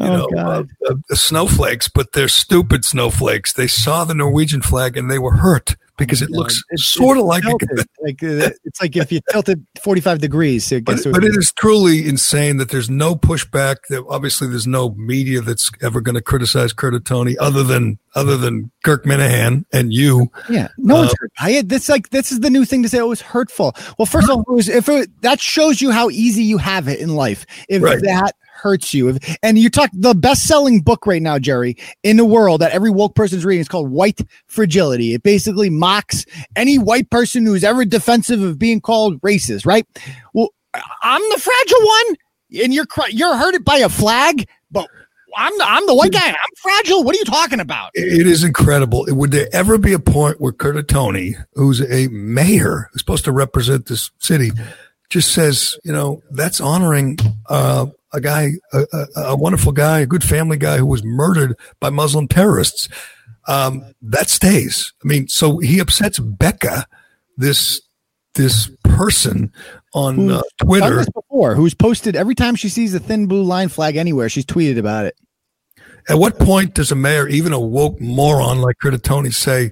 you oh, know, uh, uh, snowflakes, but they're stupid snowflakes. They saw the Norwegian flag and they were hurt because it looks sort of like tilted. like uh, it's like if you tilt it 45 degrees it but, but it is truly insane that there's no pushback that obviously there's no media that's ever going to criticize Curtatone other than other than Kirk Minihane and you yeah no uh, one's hurt I, this like this is the new thing to say it was hurtful well first of all if it, that shows you how easy you have it in life if right. that hurts you. And you talk the best selling book right now, Gerry, in the world that every woke person's reading is called White Fragility. It basically mocks any white person who's ever defensive of being called racist, right? Well, I'm the fragile one, and you're you're hurt by a flag, but I'm the, I'm the white guy. I'm fragile. What are you talking about? It is incredible. Would there ever be a point where Curtatone, who's a mayor, who's supposed to represent this city, just says, you know, that's honoring uh, a guy, a, a, a, wonderful guy, a good family guy who was murdered by Muslim terrorists. Um, that stays. I mean, so he upsets Becca, this this person on uh, Twitter before, who's posted every time she sees a thin blue line flag anywhere, she's tweeted about it. At what point does a mayor, even a woke moron like Tony, say,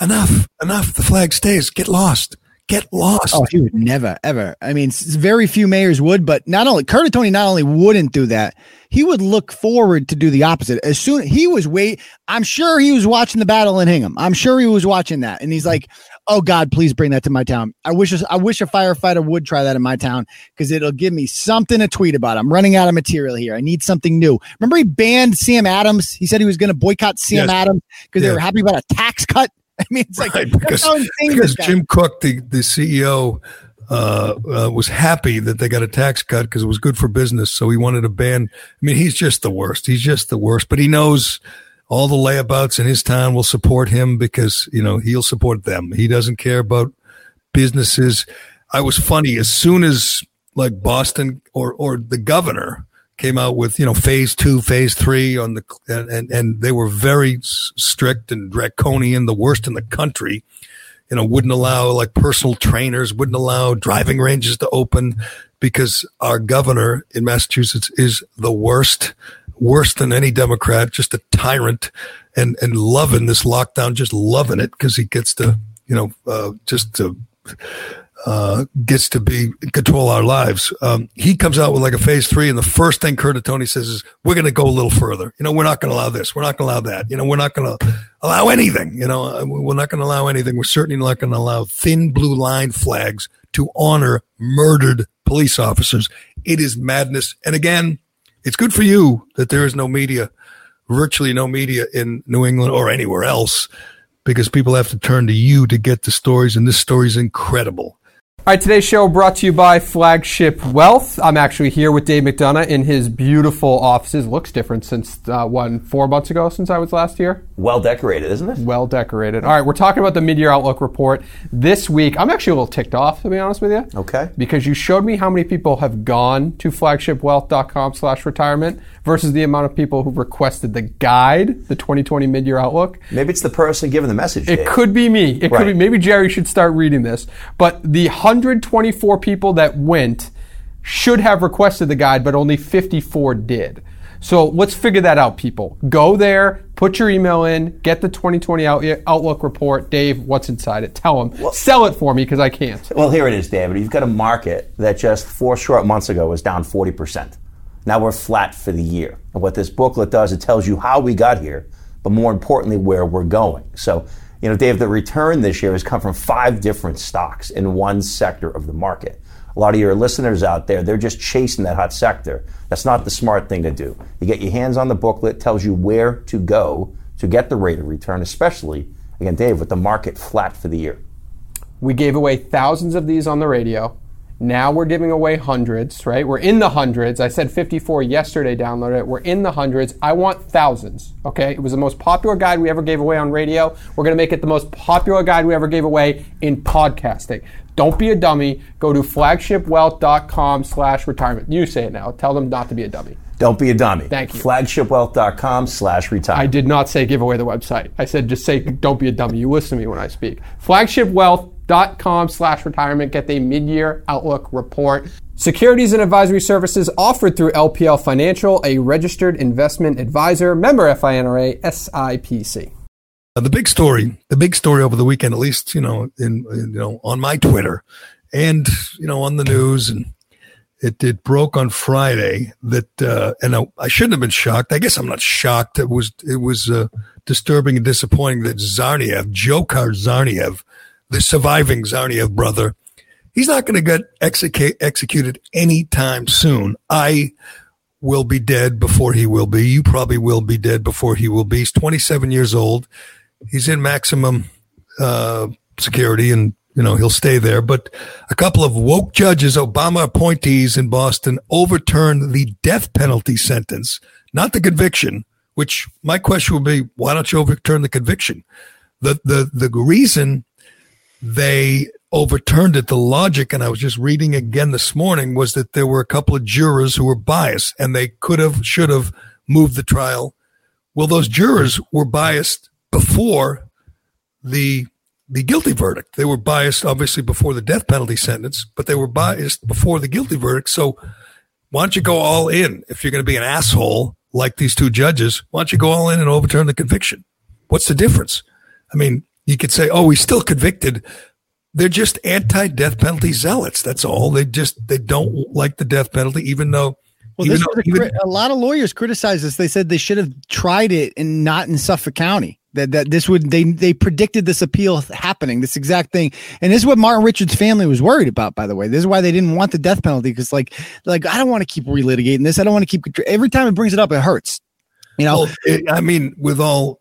"Enough, enough. The flag stays. Get lost." Get lost. Oh, he would never, ever. I mean, very few mayors would, but not only Curtatone not only wouldn't do that, he would look forward to do the opposite. As soon he was wait, I'm sure he was watching the battle in Hingham. I'm sure he was watching that, and he's like, "Oh God, please bring that to my town. I wish I wish a firefighter would try that in my town because it'll give me something to tweet about. I'm running out of material here. I need something new. Remember, he banned Sam Adams. He said he was going to boycott Sam yes. Adams because yes. they were happy about a tax cut. I mean, it's like right, because, because Jim Koch, the, the CEO, uh, uh, was happy that they got a tax cut because it was good for business. So he wanted to ban. I mean, he's just the worst. He's just the worst. But he knows all the layabouts in his town will support him because you know he'll support them. He doesn't care about businesses. I was funny as soon as like Boston or or the governor came out with you know phase two, phase three on the and and they were very strict and draconian, the worst in the country. You know, wouldn't allow like personal trainers, wouldn't allow driving ranges to open because our governor in Massachusetts is the worst, worse than any Democrat, just a tyrant and and loving this lockdown, just loving it because he gets to you know uh, just to uh, gets to be control our lives. Um, he comes out with like a phase three, and the first thing Kurt Curtatone says is, "We're going to go a little further. You know, we're not going to allow this. We're not going to allow that. You know, we're not going to allow anything. You know, uh, we're not going to allow anything. We're certainly not going to allow thin blue line flags to honor murdered police officers. It is madness. And again, it's good for you that there is no media, virtually no media in New England or anywhere else." Because people have to turn to you to get the stories, and this story is incredible. All right, today's show brought to you by Flagship Wealth. I'm actually here with Dave McDonough in his beautiful offices. Looks different since uh, one four months ago since I was last here. Well decorated, isn't it? Well decorated. All right, we're talking about the mid-year outlook report this week. I'm actually a little ticked off to be honest with you. Okay. Because you showed me how many people have gone to flagshipwealth.com/retirement versus the amount of people who requested the guide, the 2020 mid-year outlook. Maybe it's the person giving the message. It Dave. could be me. It Right. could be maybe Gerry should start reading this. But the 124 people that went should have requested the guide, but only 54 did. So let's figure that out, people. Go there, put your email in, get the 2020 out- Outlook report. Dave, what's inside it? Tell them. Sell it for me because I can't. Well, here it is, David. You've got a market that just four short months ago was down 40%. Now we're flat for the year. And what this booklet does, it tells you how we got here, but more importantly, where we're going. So, you know, Dave, the return this year has come from five different stocks in one sector of the market. A lot of your listeners out there, they're just chasing that hot sector. That's not the smart thing to do. You get your hands on the booklet, tells you where to go to get the rate of return, especially, again, Dave, with the market flat for the year. We gave away thousands of these on the radio. Now we're giving away hundreds, right? We're in the hundreds. I said 54 yesterday, download it. We're in the hundreds. I want thousands, okay? It was the most popular guide we ever gave away on radio. We're going to make it the most popular guide we ever gave away in podcasting. Don't be a dummy. Go to flagshipwealth.com slash retirement. You say it now. Tell them not to be a dummy. Don't be a dummy. Thank you. Flagshipwealth.com slash retire. I did not say give away the website. I said just say don't be a dummy. You listen to me when I speak. Flagshipwealth.com slash retirement. Get the mid-year outlook report. Securities and advisory services offered through LPL Financial, a registered investment advisor, member FINRA, SIPC. Uh, the big story, the big story over the weekend, at least you know, in, in you know, on my Twitter, and you know, on the news, and it it broke on Friday that, uh, and I, I shouldn't have been shocked. I guess I'm not shocked. It was it was uh, disturbing and disappointing that Tsarnaev, Dzhokhar Tsarnaev, the surviving Tsarnaev brother, he's not going to get execu- executed anytime soon. I will be dead before he will be. You probably will be dead before he will be. He's 27 years old. He's in maximum uh, security and, you know, he'll stay there. But a couple of woke judges, Obama appointees in Boston, overturned the death penalty sentence, not the conviction, which my question would be, why don't you overturn the conviction? The, the, the reason they overturned it, the logic, and I was just reading again this morning, was that there were a couple of jurors who were biased and they could have, should have moved the trial. Well, those jurors were biased before the the guilty verdict. They were biased, obviously, before the death penalty sentence, but they were biased before the guilty verdict. So why don't you go all in if you're going to be an asshole like these two judges? Why don't you go all in and overturn the conviction? What's the difference? I mean, you could say, oh, he's still convicted. They're just anti-death penalty zealots. That's all. They just they don't like the death penalty, even though. Well, even though- a, even- a lot of lawyers criticized this. They said they should have tried it and not in Suffolk County. That that this would they they predicted this appeal happening, this exact thing, and this is what Martin Richards' family was worried about. By the way, this is why they didn't want the death penalty because like like I don't want to keep relitigating this. I don't want to keep every time it brings it up, it hurts. You know, Well, it- I mean, with all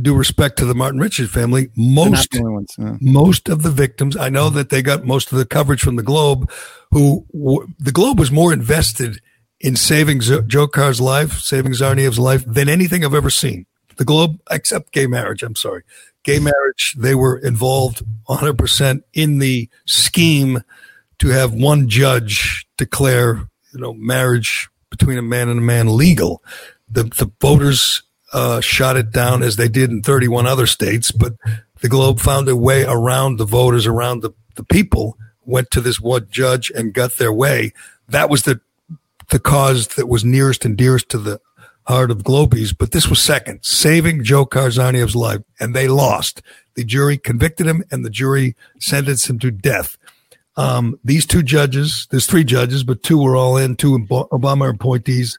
due respect to the Martin Richards family, most ones. yeah. most of the victims, I know that they got most of the coverage from the Globe, who w- the Globe was more invested in saving Z- Jahar's life, saving Tsarnaev's life than anything I've ever seen. The Globe, except gay marriage, I'm sorry. Gay marriage, they were involved 100% in the scheme to have one judge declare, you know, marriage between a man and a man legal. The, the voters uh, shot it down as they did in 31 other states, but the Globe found a way around the voters, around the, the people, went to this one judge and got their way. That was the the cause that was nearest and dearest to the heart of Globies, but this was second, saving Dzhokhar Tsarnaev's life, and they lost. The jury convicted him, and the jury sentenced him to death. Um, these two judges, there's three judges, but two were all in, two Obama appointees,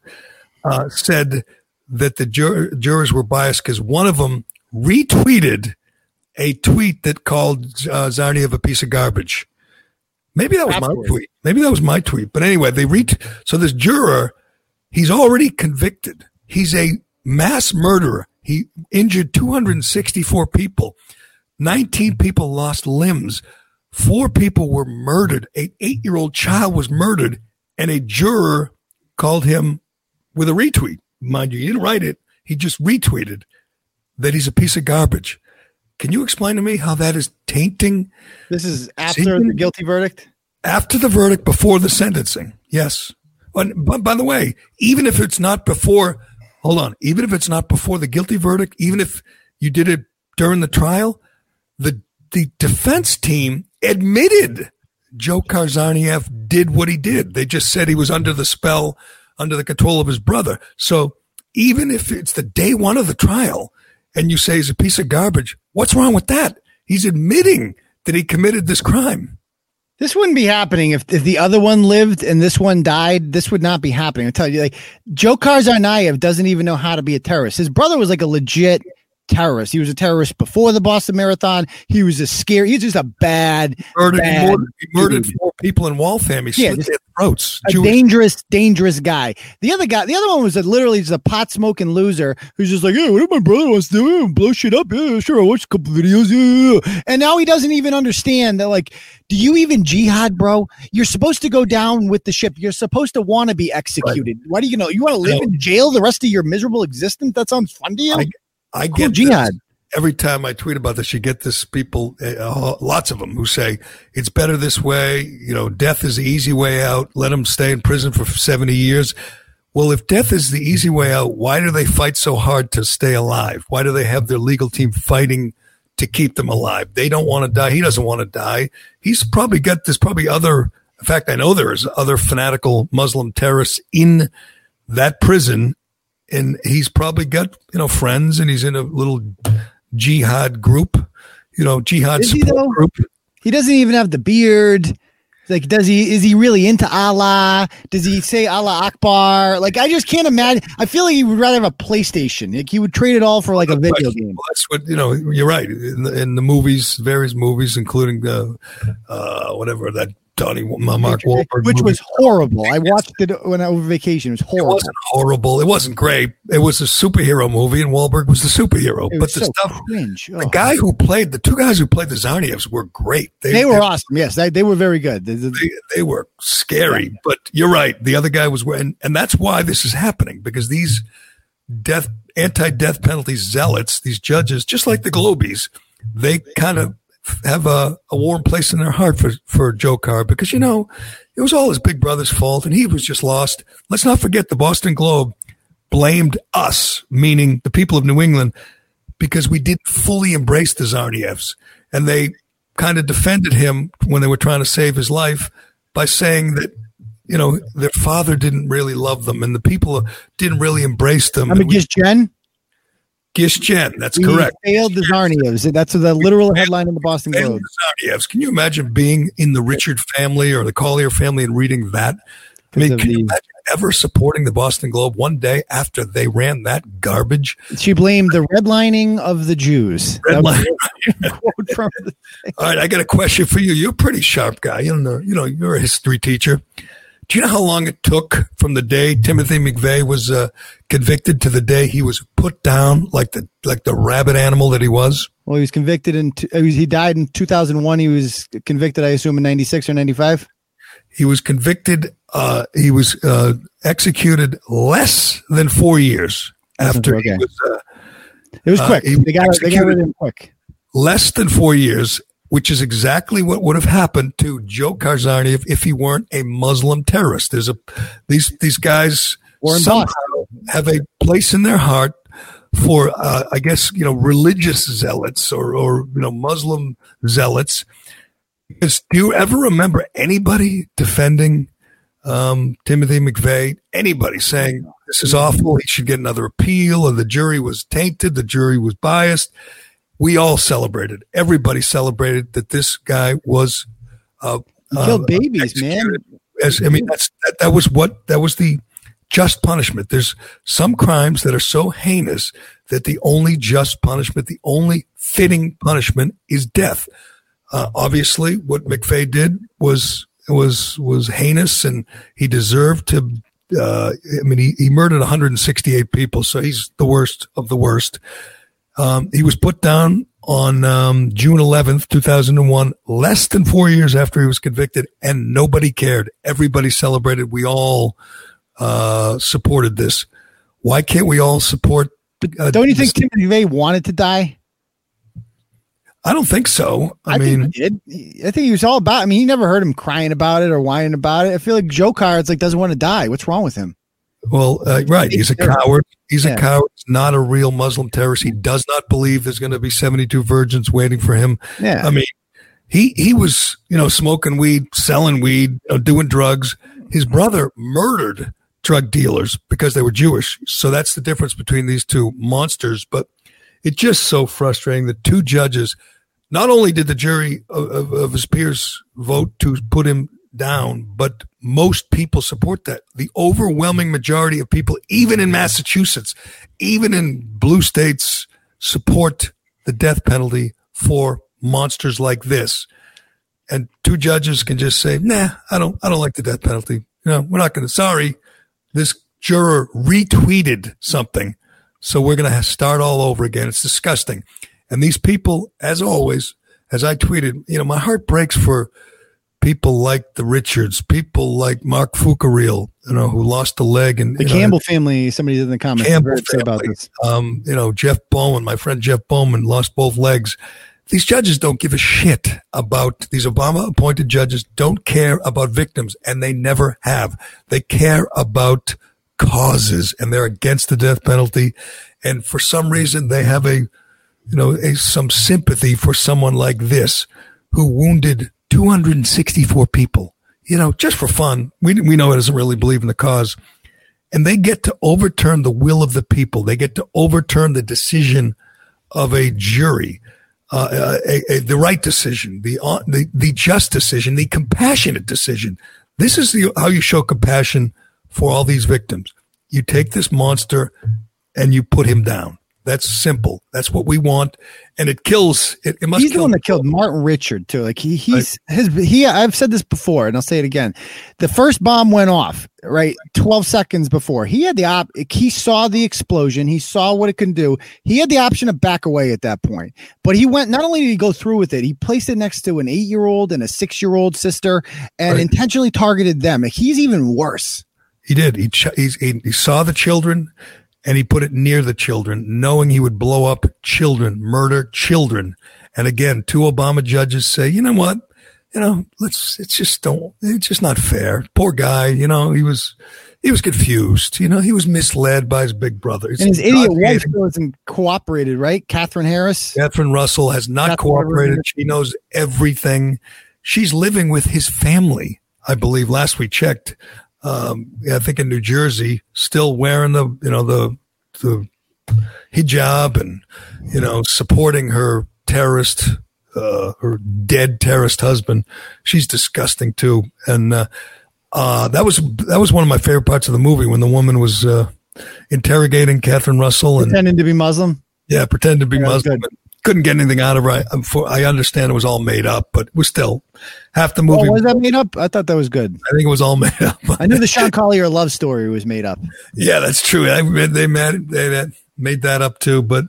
uh, said that the jur- jurors were biased because one of them retweeted a tweet that called uh, Tsarnaev a piece of garbage. Maybe that was Absolutely. my tweet. Maybe that was my tweet. But anyway, they read. So this juror, he's already convicted. He's a mass murderer. He injured 264 people. 19 people lost limbs. Four people were murdered. An eight year old child was murdered. And a juror called him with a retweet. Mind you, he didn't write it. He just retweeted that he's a piece of garbage. Can you explain to me how that is tainting? This is after the guilty verdict? After the verdict, before the sentencing. Yes. And, but by the way, even if it's not before, hold on, even if it's not before the guilty verdict, even if you did it during the trial, the the defense team admitted Joe Tsarnaev did what he did. They just said he was under the spell, under the control of his brother. So even if it's the day one of the trial and you say he's a piece of garbage, What's wrong with that? He's admitting that he committed this crime. This wouldn't be happening if, if the other one lived and this one died. This would not be happening. I tell you, like Joe Tsarnaev doesn't even know how to be a terrorist. His brother was like a legit terrorist. He was a terrorist before the Boston Marathon. He was a scary. He's just a bad, murdered, bad he murdered, he murdered four people in Waltham. He yeah, slit their throats. A Jewish. dangerous, dangerous guy. The other guy, the other one was a, literally just a pot smoking loser who's just like, hey, what if my brother wants to do? Blow shit up? Yeah, sure. I watched a couple videos. Yeah. And now he doesn't even understand that. Like, do you even jihad, bro? You're supposed to go down with the ship. You're supposed to want to be executed. Right. Why do you know? You want to live in jail the rest of your miserable existence? That sounds fun to you. I, I get jihad. This. Every time I tweet about this, you get this people, uh, lots of them who say it's better this way. You know, death is the easy way out. Let them stay in prison for 70 years. Well, if death is the easy way out, why do they fight so hard to stay alive? Why do they have their legal team fighting to keep them alive? They don't want to die. He doesn't want to die. He's probably got, this, probably other, in fact, I know there's other fanatical Muslim terrorists in that prison and he's probably got you know friends, and he's in a little jihad group, you know, jihad is support he group. He doesn't even have the beard. Like, does he? Is he really into Allah? Does he say Allah Akbar? Like, I just can't imagine. I feel like he would rather have a PlayStation. Like, he would trade it all for like a video game. That's what you know. You're right. In the, in the movies, various movies, including the uh, whatever that Donnie Mark Wahlberg, which movie. was horrible. I watched it when I was on vacation. It was horrible. It wasn't horrible. It wasn't great. It was a superhero movie, and Wahlberg was the superhero. But the so stuff. Oh. the guy who played the two guys who played the Tsarnaevs were great. They, they were they, awesome. Yes, they, they were very good. They, they, they were scary. Yeah. But you're right. The other guy was, and and that's why this is happening because these death anti-death penalty zealots, these judges, just like the Globies, they kind of have a, a warm place in their heart for, for Jahar because, you know, it was all his big brother's fault and he was just lost. Let's not forget the Boston Globe blamed us, meaning the people of New England, because we didn't fully embrace the Tsarnaevs. And they kind of defended him when they were trying to save his life by saying that, you know, their father didn't really love them and the people didn't really embrace them. I mean, just Jen? Jen, that's correct. Failed the Tsarnaevs. That's the literal headline in the Boston Globe. The. Can you imagine being in the Richard family or the Collier family and reading that? I mean, can the, you imagine ever supporting the Boston Globe one day after they ran that garbage? She blamed the redlining of the Jews. Redlining. All right, I got a question for you. You're a pretty sharp guy. You know, you know, you're a history teacher. Do you know how long it took from the day Timothy McVeigh was uh, convicted to the day he was put down like the like the rabbit animal that he was? Well, he was convicted in uh, he died in 2001. He was convicted, I assume, in 96 or 95. He was convicted. Uh, he was uh, executed less than four years after okay. he was. Uh, it was quick. they got they got rid of him quick. Less than four years, which is exactly what would have happened to Dzhokhar Tsarnaev if he weren't a Muslim terrorist. There's a these these guys somehow have a place in their heart for uh, I guess you know religious zealots or or you know Muslim zealots. Because do you ever remember anybody defending um, Timothy McVeigh? Anybody saying this is awful? He should get another appeal, or the jury was tainted, the jury was biased we all celebrated. Everybody celebrated that this guy was uh, killed uh, babies, man. As I mean, that's that, that was what that was the just punishment. There's some crimes that are so heinous that the only just punishment, the only fitting punishment is death. Uh, obviously, what McVeigh did was was was heinous, and he deserved to. Uh, I mean, he, he murdered 168 people, so he's the worst of the worst. Um, he was put down on um, June 11th, 2001, less than four years after he was convicted, and nobody cared. Everybody celebrated. We all uh, supported this. Why can't we all support? Uh, don't you think Timothy McVeigh wanted to die? I don't think so. I, I mean, think I think he was all about. I mean, he never heard him crying about it or whining about it. I feel like Joe Card's like doesn't want to die. What's wrong with him? Well, uh, right. He's a coward. He's yeah. a coward. He's not a real Muslim terrorist. He does not believe there's going to be 72 virgins waiting for him. Yeah. I mean, he he was you know smoking weed, selling weed, you know, doing drugs. His brother murdered drug dealers because they were Jewish. So that's the difference between these two monsters. But it's just so frustrating that two judges not only did the jury of, of, of, his peers vote to put him down, but most people support that. The overwhelming majority of people, even in Massachusetts, even in blue states, support the death penalty for monsters like this. And two judges can just say, "Nah, I don't, I don't like the death penalty. You know, we're not going to. Sorry, this juror retweeted something, so we're going to start all over again. It's disgusting." And these people, as always, as I tweeted, you know, my heart breaks for people like the Richards, people like Marc Fucarile, you know, who lost a leg and the Campbell know, family. Somebody in the comments Campbell family, about this. Um, you know, Jeff Bauman, my friend Jeff Bauman, lost both legs. These judges don't give a shit about these Obama appointed judges. Don't care about victims, and they never have. They care about causes, and they're against the death penalty. And for some reason, they have a you know, a, some sympathy for someone like this who wounded 264 people, you know, just for fun. We, we know it doesn't really believe in the cause. And they get to overturn the will of the people. They get to overturn the decision of a jury, uh, a, a, the right decision, the, uh, the, the just decision, the compassionate decision. This is the, how you show compassion for all these victims. You take this monster and you put him down. That's simple. That's what we want, and it kills. It, it must. He's the one that killed Martin Richard too. Like he, he's right. his. He. I've said this before, and I'll say it again. The first bomb went off right 12 seconds before. He had the op. He saw the explosion. He saw what it can do. He had the option to back away at that point, but he went. Not only did he go through with it, he placed it next to an eight-year-old and a six-year-old sister, and right. intentionally targeted them. He's even worse. He did. He, he he saw the children and he put it near the children, knowing he would blow up children, murder children. And again, two Obama judges say, you know what? You know, let's, it's just don't, it's just not fair. Poor guy, you know, he was, he was confused. You know, he was misled by his big brother. and his idiot wife hasn't cooperated, right? Catherine Harris. Katherine Russell has not Catherine cooperated. She knows everything. She's living with his family. I believe last we checked, um, I think in New Jersey, still wearing the you know the the hijab and you know supporting her terrorist, uh, her dead terrorist husband. She's disgusting too, and uh, uh, that was that was one of my favorite parts of the movie when the woman was uh, interrogating Katherine Russell and pretending to be Muslim. Yeah, pretending to be yeah, Muslim couldn't get anything out of it. I, I understand it was all made up, but it was still half the movie. Oh, was that made up? I thought that was good. I think it was all made up. I knew the Sean Collier love story was made up. Yeah, that's true. I, they made they made that up too. But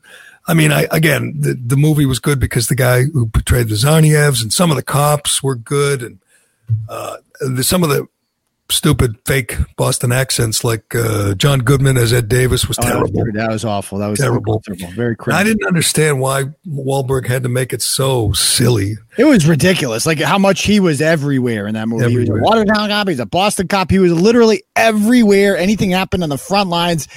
I mean, I again, the, the movie was good because the guy who portrayed the Tsarnaevs and some of the cops were good, and uh, the, some of the stupid fake Boston accents like uh, John Goodman as Ed Davis was oh, terrible. That was awful. That was terrible. Very crazy. I didn't understand why Wahlberg had to make it so silly. It was ridiculous. Like how much he was everywhere in that movie. Everywhere. He was a Watertown cop. He's a Boston cop. He was literally everywhere. Anything happened on the front lines.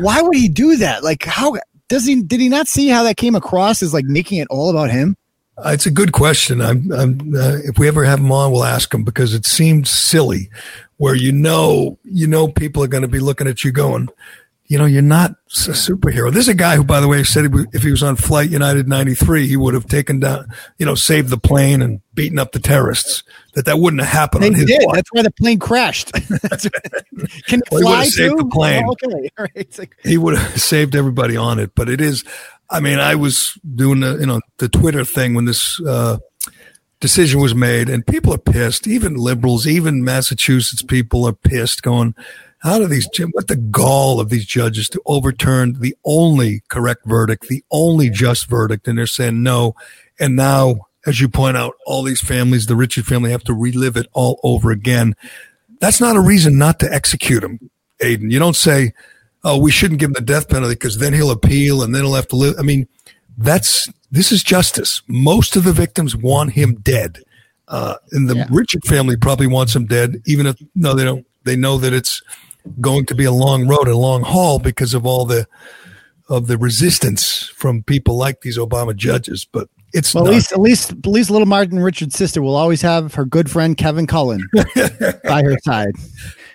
Why would he do that? Like how does he? Did he not see how that came across as like making it all about him? Uh, it's a good question. I'm, I'm uh, if we ever have him on, we'll ask him because it seemed silly where you know you know people are going to be looking at you going you know, you're not a superhero. This is a guy who, by the way, said if he was on Flight United 93, he would have taken down, you know, saved the plane and beaten up the terrorists. That that wouldn't have happened They on his did. watch. That's why the plane crashed. Can Well, he fly would've saved the plane. Oh, okay. Right. Like, He would have saved everybody on it. But it is, I mean, I was doing the, you know, the Twitter thing when this, uh, decision was made and people are pissed. Even liberals, even Massachusetts people are pissed going, how do these, what the gall of these judges to overturn the only correct verdict, the only just verdict. And they're saying no. And now, as you point out, all these families, the Richard family have to relive it all over again. That's not a reason not to execute him, Aiden. You don't say, oh, we shouldn't give him the death penalty because then he'll appeal and then he'll have to live. I mean, that's this is justice. Most of the victims want him dead, uh, and the Yeah. Richard family probably wants him dead. Even if no, they don't. They know that it's going to be a long road, a long haul because of all the of the resistance from people like these Obama judges. But it's well, at least, at least, at least, little Martin Richard's sister will always have her good friend Kevin Cullen by her side.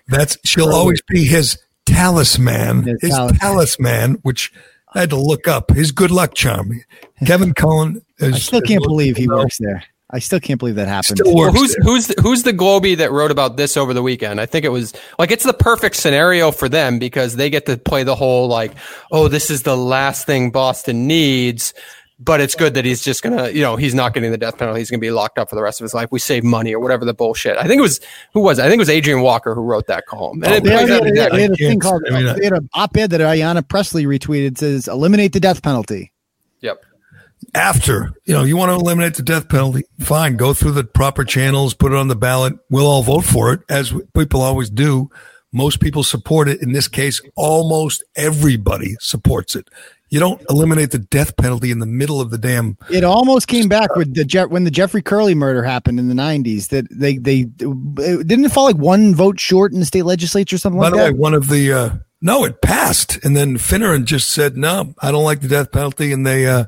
That's she'll always be his talisman, His his talisman. talisman, which I had to look up. His good luck charm. Kevin Cullen. Is, I still can't believe he works there. I still can't believe that happened. Well, who's there. who's the, who's the Globey that wrote about this over the weekend? I think it was like it's the perfect scenario for them because they get to play the whole like, oh, this is the last thing Boston needs, but it's good that he's just gonna, you know, he's not getting the death penalty. He's gonna be locked up for the rest of his life. We save money or whatever the bullshit. I think it was who was it? I think it was Adrian Walker who wrote that column. And Oh, They had, out they had- they had a thing called I mean, they had an op-ed that Ayanna Pressley retweeted says eliminate the death penalty. Yep. after you know you want to eliminate the death penalty fine go through the proper channels put it on the ballot we'll all vote for it as people always do most people support it in this case almost everybody supports it you don't eliminate the death penalty in the middle of the damn It almost came back with the Je- when the Jeffrey Curley murder happened in the '90s. That they they didn't it fall like one vote short in the state legislature, or something by like the way that. one of the uh no it passed and then finneran just said no i don't like the death penalty and they uh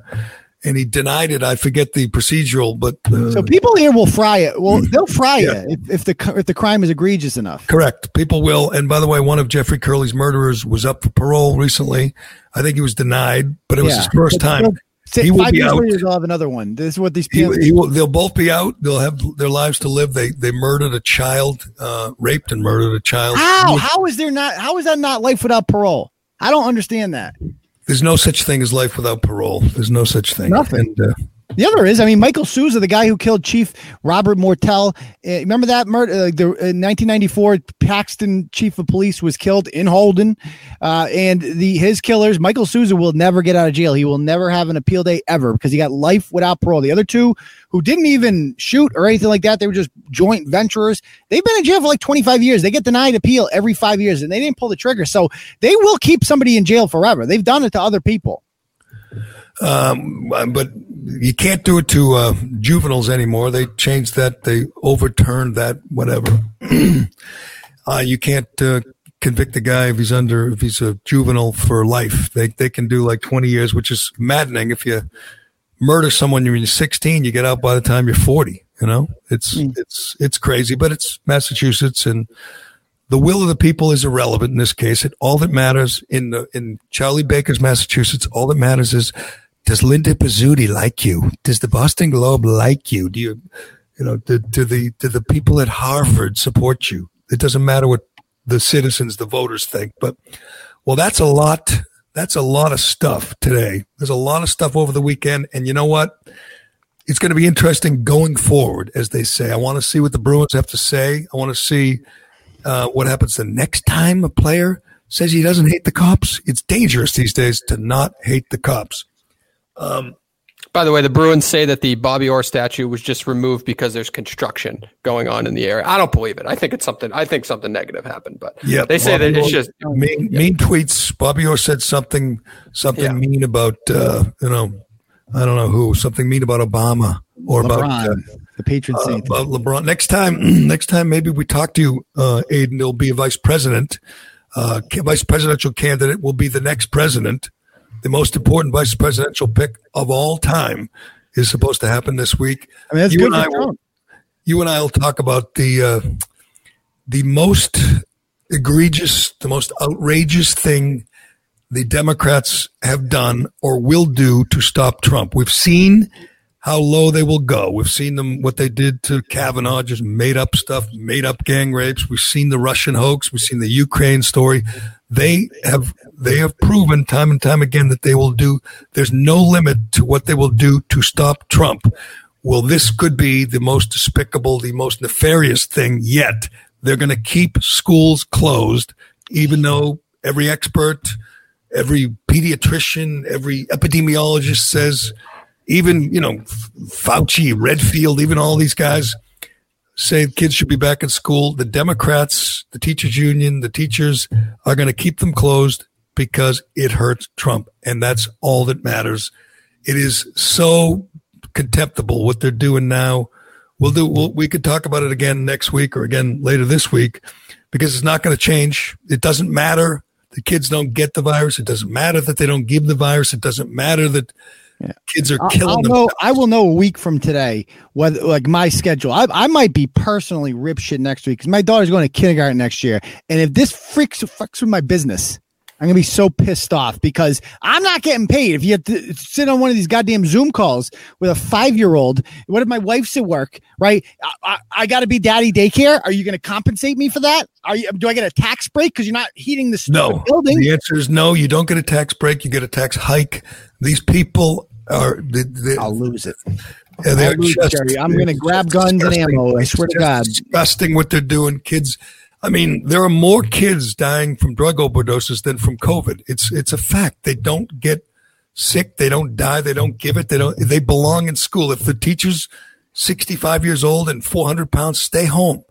and he denied it i forget the procedural but uh, So people here will fry it. Well, they'll fry Yeah. it if, if the if the crime is egregious enough. Correct. People will. And by the way, one of Jeffrey Curley's murderers was up for parole recently. I think he was denied, but it was Yeah. his first But time. say He will be out. later, they'll have another one. This is what these He, people. he will, they'll both be out. They'll have their lives to live. They they murdered a child, uh, raped and murdered a child. how how is there not? How is that not life without parole? I don't understand that. There's no such thing as life without parole. There's no such thing. Nothing. And, uh, The other is, I mean, Michael Souza, the guy who killed Chief Robert Mortell. Uh, remember that murder? Uh, the in 1994, Paxton chief of police was killed in Holden, uh, and the his killers, Michael Souza, will never get out of jail. He will never have an appeal day ever because he got life without parole. The other two, who didn't even shoot or anything like that, they were just joint venturers. They've been in jail for like 25 years. They get denied appeal every five years, and they didn't pull the trigger. So they will keep somebody in jail forever. They've done it to other people. Um, but you can't do it to uh, juveniles anymore. They changed that. They overturned that. Whatever. uh, you can't uh, convict a guy if he's under if he's a juvenile for life. They they can do like twenty years, which is maddening. If you murder someone when you're 16, you get out by the time you're 40. You know, it's it's it's crazy, but it's Massachusetts and. The will of the people is irrelevant in this case. It all that matters in the in Charlie Baker's Massachusetts, all that matters is does Linda Pizzuti like you? Does the Boston Globe like you? Do you, you know, do, do the do the people at Harvard support you? It doesn't matter what the citizens, the voters think. But well, that's a lot. That's a lot of stuff today. There's a lot of stuff over the weekend, and you know what? It's going to be interesting going forward, as they say. I want to see what the Bruins have to say. I want to see uh, what happens the next time a player says he doesn't hate the cops. It's dangerous these days to not hate the cops. By the way, the Bruins say that the Bobby Orr statue was just removed because there's construction going on in the area. I don't believe it. I think it's something. I think something negative happened, but Yeah, they say Bobby that it's Orr- just mean, mean tweets. Bobby Orr said something something Yeah. mean about uh, you know I don't know who something mean about Obama or about uh, the patron uh, saint. about LeBron. Next time, next time maybe we talk to you, uh, Aiden. There'll be a vice president, uh, vice presidential candidate will be the next president. The most important vice presidential pick of all time is supposed to happen this week. I mean, that's you good and I will, you and I will talk about the uh, the most egregious, the most outrageous thing the Democrats have done or will do to stop Trump. We've seen how low they will go. We've seen them what they did to Kavanaugh, just made up stuff, made up gang rapes. We've seen the Russian hoax. We've seen the Ukraine story. They have they have proven time and time again that they will do. There's no limit to what they will do to stop Trump. Well, this could be the most despicable, the most nefarious thing yet. They're going to keep schools closed, even though every expert, every pediatrician, every epidemiologist says, even, you know, Fauci, Redfield, even all these guys say kids should be back in school. The Democrats, the teachers union, the teachers are going to keep them closed because it hurts Trump. And that's all that matters. It is so contemptible what they're doing now. We'll do, we'll, we could talk about it again next week or again later this week because it's not going to change. It doesn't matter. The kids don't get the virus. It doesn't matter that they don't give the virus. It doesn't matter that yeah. kids are killing I'll know, I will know a week from today whether like my schedule. I, I might be personally rip shit next week because my daughter's going to kindergarten next year. And if this freaks fucks with my business, I'm gonna be so pissed off because I'm not getting paid. If you have to sit on one of these goddamn Zoom calls with a five year old, what if my wife's at work? Right? I, I, I got to be daddy daycare. Are you going to compensate me for that? Are you? Do I get a tax break because you're not heating the no building? The answer is no. You don't get a tax break. You get a tax hike. These people are. They, they, I'll lose it. Yeah, they're lose just, it, I'm going to grab guns and ammo. I swear to God. Disgusting what they're doing, kids I mean, there are more kids dying from drug overdoses than from COVID. It's it's a fact. They don't get sick. They don't die. They don't give it. They don't. They belong in school. If the teacher's 65 years old and 400 pounds, stay home.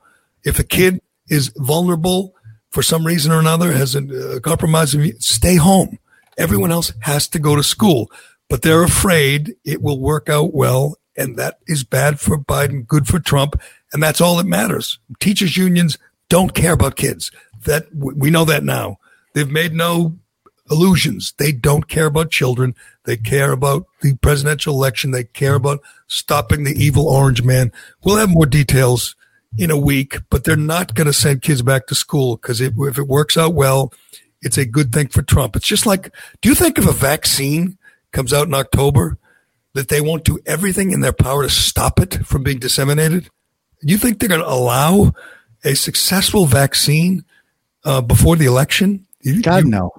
If a kid is vulnerable for some reason or another, has a, a uh, compromise, stay home. Everyone else has to go to school, but they're afraid it will work out well. And that is bad for Biden, good for Trump. And that's all that matters. Teachers unions don't care about kids. That we know that now. They've made no illusions. They don't care about children. They care about the presidential election. They care about stopping the evil orange man. We'll have more details in a week, but they're not going to send kids back to school because if it works out well, it's a good thing for Trump. It's just like, do you think if a vaccine comes out in October that they won't do everything in their power to stop it from being disseminated? You think they're going to allow a successful vaccine uh, before the election? You, God, you, no.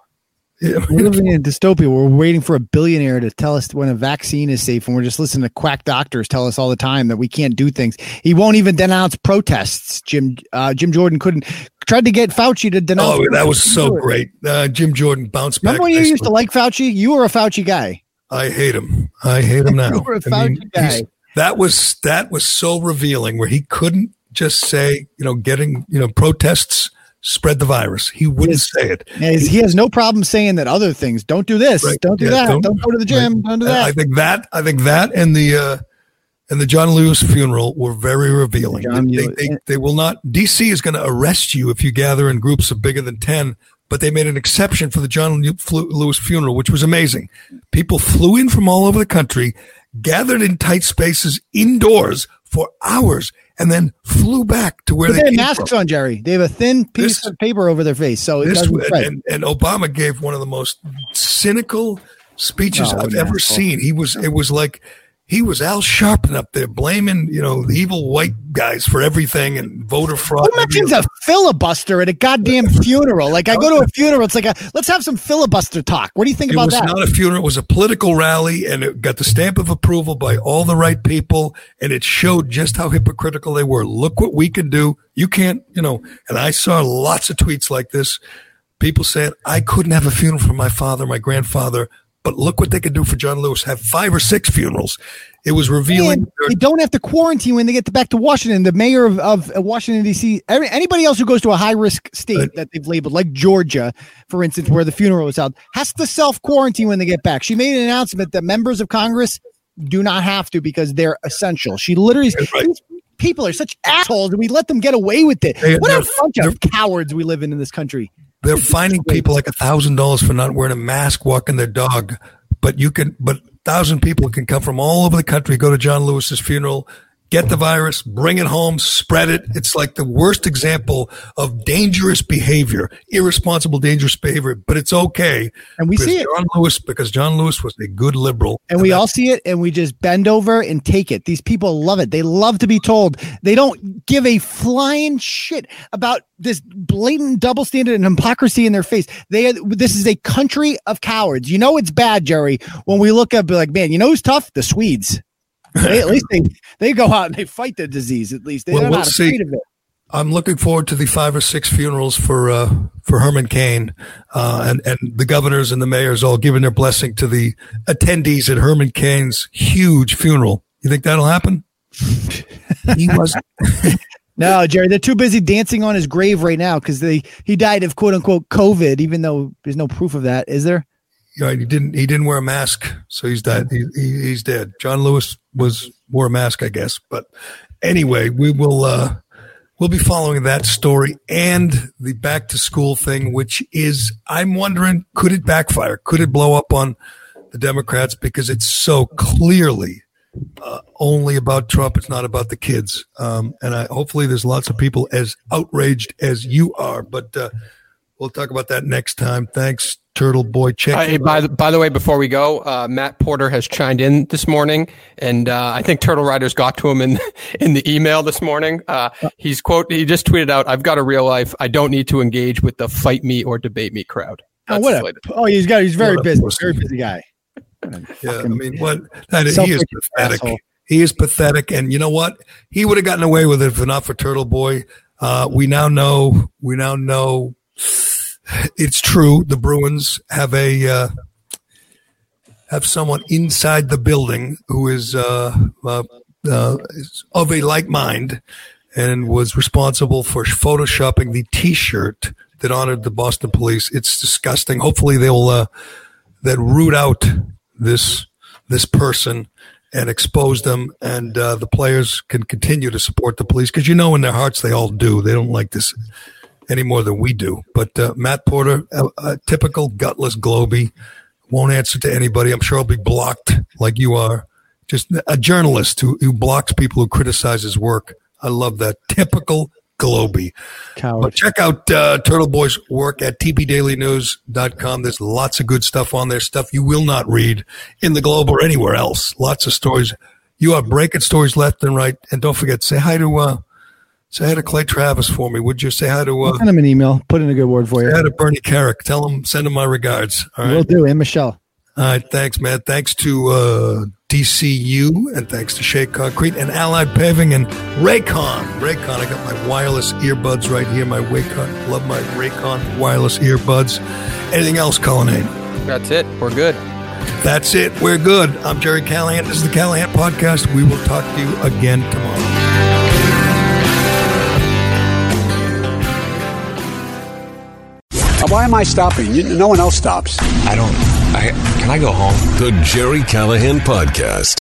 We're living in a dystopia. We're waiting for a billionaire to tell us when a vaccine is safe, and we're just listening to quack doctors tell us all the time that we can't do things. He won't even denounce protests. Jim uh, Jim Jordan couldn't tried to get Fauci to denounce. Oh, that was so great. Uh, Jim Jordan bounced back. Remember when you used to like Fauci? You were a Fauci guy. I hate him. I hate him now. you were a Fauci I mean, guy. That was that was so revealing, where he couldn't just say, you know, getting, you know, protests spread the virus. He wouldn't say it. He has no problem saying that other things. Don't do this. Right. Don't do yeah, that. Don't, don't, go to the gym. Right. Don't do that. I think that. I think that and the uh, and the John Lewis funeral were very revealing. They, they, they, they will not. DC is going to arrest you if you gather in groups of bigger than ten. But they made an exception for the John Lewis funeral, which was amazing. People flew in from all over the country, gathered in tight spaces indoors for hours and then flew back to where but they, they have masks from. on, Gerry. They have a thin piece this, of paper over their face, so this, and, and, Obama gave one of the most cynical speeches oh, I've ever seen. He was it was like he was Al Sharpton up there blaming, you know, the evil white guys for everything and voter fraud. Who mentions a filibuster at a goddamn funeral? Like I go to a funeral, it's like a let's have some filibuster talk. What do you think it about that? It was not a funeral; it was a political rally, and it got the stamp of approval by all the right people, and it showed just how hypocritical they were. Look what we can do. You can't, you know. And I saw lots of tweets like this. People said, I couldn't have a funeral for my father, my grandfather. But look what they could do for John Lewis. Have five or six funerals. It was revealing. they don't have to quarantine when they get back to Washington. The mayor of, of Washington D.C. Anybody else who goes to a high risk state that they've labeled, like Georgia, for instance, where the funeral was held, has to self quarantine when they get back. She made an announcement that members of Congress do not have to because they're essential. She literally. Right. People are such assholes. And we let them get away with it. They, what a bunch of cowards we live in in this country. They're finding people like a thousand dollars for not wearing a mask, walking their dog. But you can, but thousand people can come from all over the country, go to John Lewis's funeral, get the virus, bring it home, spread it. It's like the worst example of dangerous behavior, irresponsible, dangerous behavior, but it's okay. And we see it. John Lewis, because John Lewis was a good liberal. And we all see it and we just bend over and take it. These people love it. They love to be told. They don't give a flying shit about this blatant double standard and hypocrisy in their face. They this is a country of cowards. You know it's bad, Gerry, when we look up like, man, you know who's tough? The Swedes. They, at least they they go out and they fight the disease. At least they, Well, they're we'll not see. afraid of it. I'm looking forward to the five or six funerals for uh, for Herman Cain, uh, and and the governors and the mayors all giving their blessing to the attendees at Herman Cain's huge funeral. You think that'll happen? he was No, Gerry, they're too busy dancing on his grave right now because they he died of quote unquote COVID, even though there's no proof of that. Is there? You know, he didn't he didn't wear a mask, so he's dead. He, he, he's dead. John Lewis was wore a mask, I guess. But anyway, we will uh, we'll be following that story and the back to school thing, which is I'm wondering could it backfire? Could it blow up on the Democrats because it's so clearly uh, only about Trump. It's not about the kids. Um, and I, hopefully there's lots of people as outraged as you are, but uh, we'll talk about that next time. Thanks, Turtleboy. Check. Uh, by the by the way, before we go, uh, Matt Porter has chimed in this morning, and uh, I think Turtle Riders got to him in in the email this morning. Uh, he's quote he just tweeted out, "I've got a real life. I don't need to engage with the fight me or debate me crowd." Oh, what a, oh, he's got he's very busy, pussy. very busy guy. Yeah, I mean, what that is, he is pathetic. asshole. He is pathetic, and you know what? He would have gotten away with it if not for Turtleboy. Uh, we now know. We now know it's true. The Bruins have a uh, have someone inside the building who is uh, uh, uh, is of a like mind and was responsible for photoshopping the T-shirt that honored the Boston police. It's disgusting. Hopefully, they'll uh, that root out this this person and expose them, and uh, the players can continue to support the police because you know in their hearts they all do. They don't like this any more than we do. But uh, Matt Porter, a, a typical gutless Globy, won't answer to anybody. I'm sure he'll be blocked like you are. Just a journalist who, who blocks people who criticize his work. I love that. Typical Globy. But check out uh, Turtleboy's work at tpdailynews.com. There's lots of good stuff on there, stuff you will not read in the Globe or anywhere else. Lots of stories. You are breaking stories left and right. And don't forget, say hi to uh, say hi to Clay Travis for me. Would you say hi to uh, Send him an email. Put in a good word for you. say you. hi to Bernie Kerik? Tell him send him my regards. All right. We'll do. And Michelle. All right, thanks, man. Thanks to uh, DCU and thanks to Shea Concrete and Allied Paving and Raycon. Raycon, I got my wireless earbuds right here. My Waycon, love my Raycon wireless earbuds. Anything else, Cullinane? That's it. We're good. That's it. We're good. I'm Gerry Callahan. This is the Callahan Podcast. We will talk to you again tomorrow. Why am I stopping? You, no one else stops. I don't. I can I go home? The Gerry Callahan Podcast.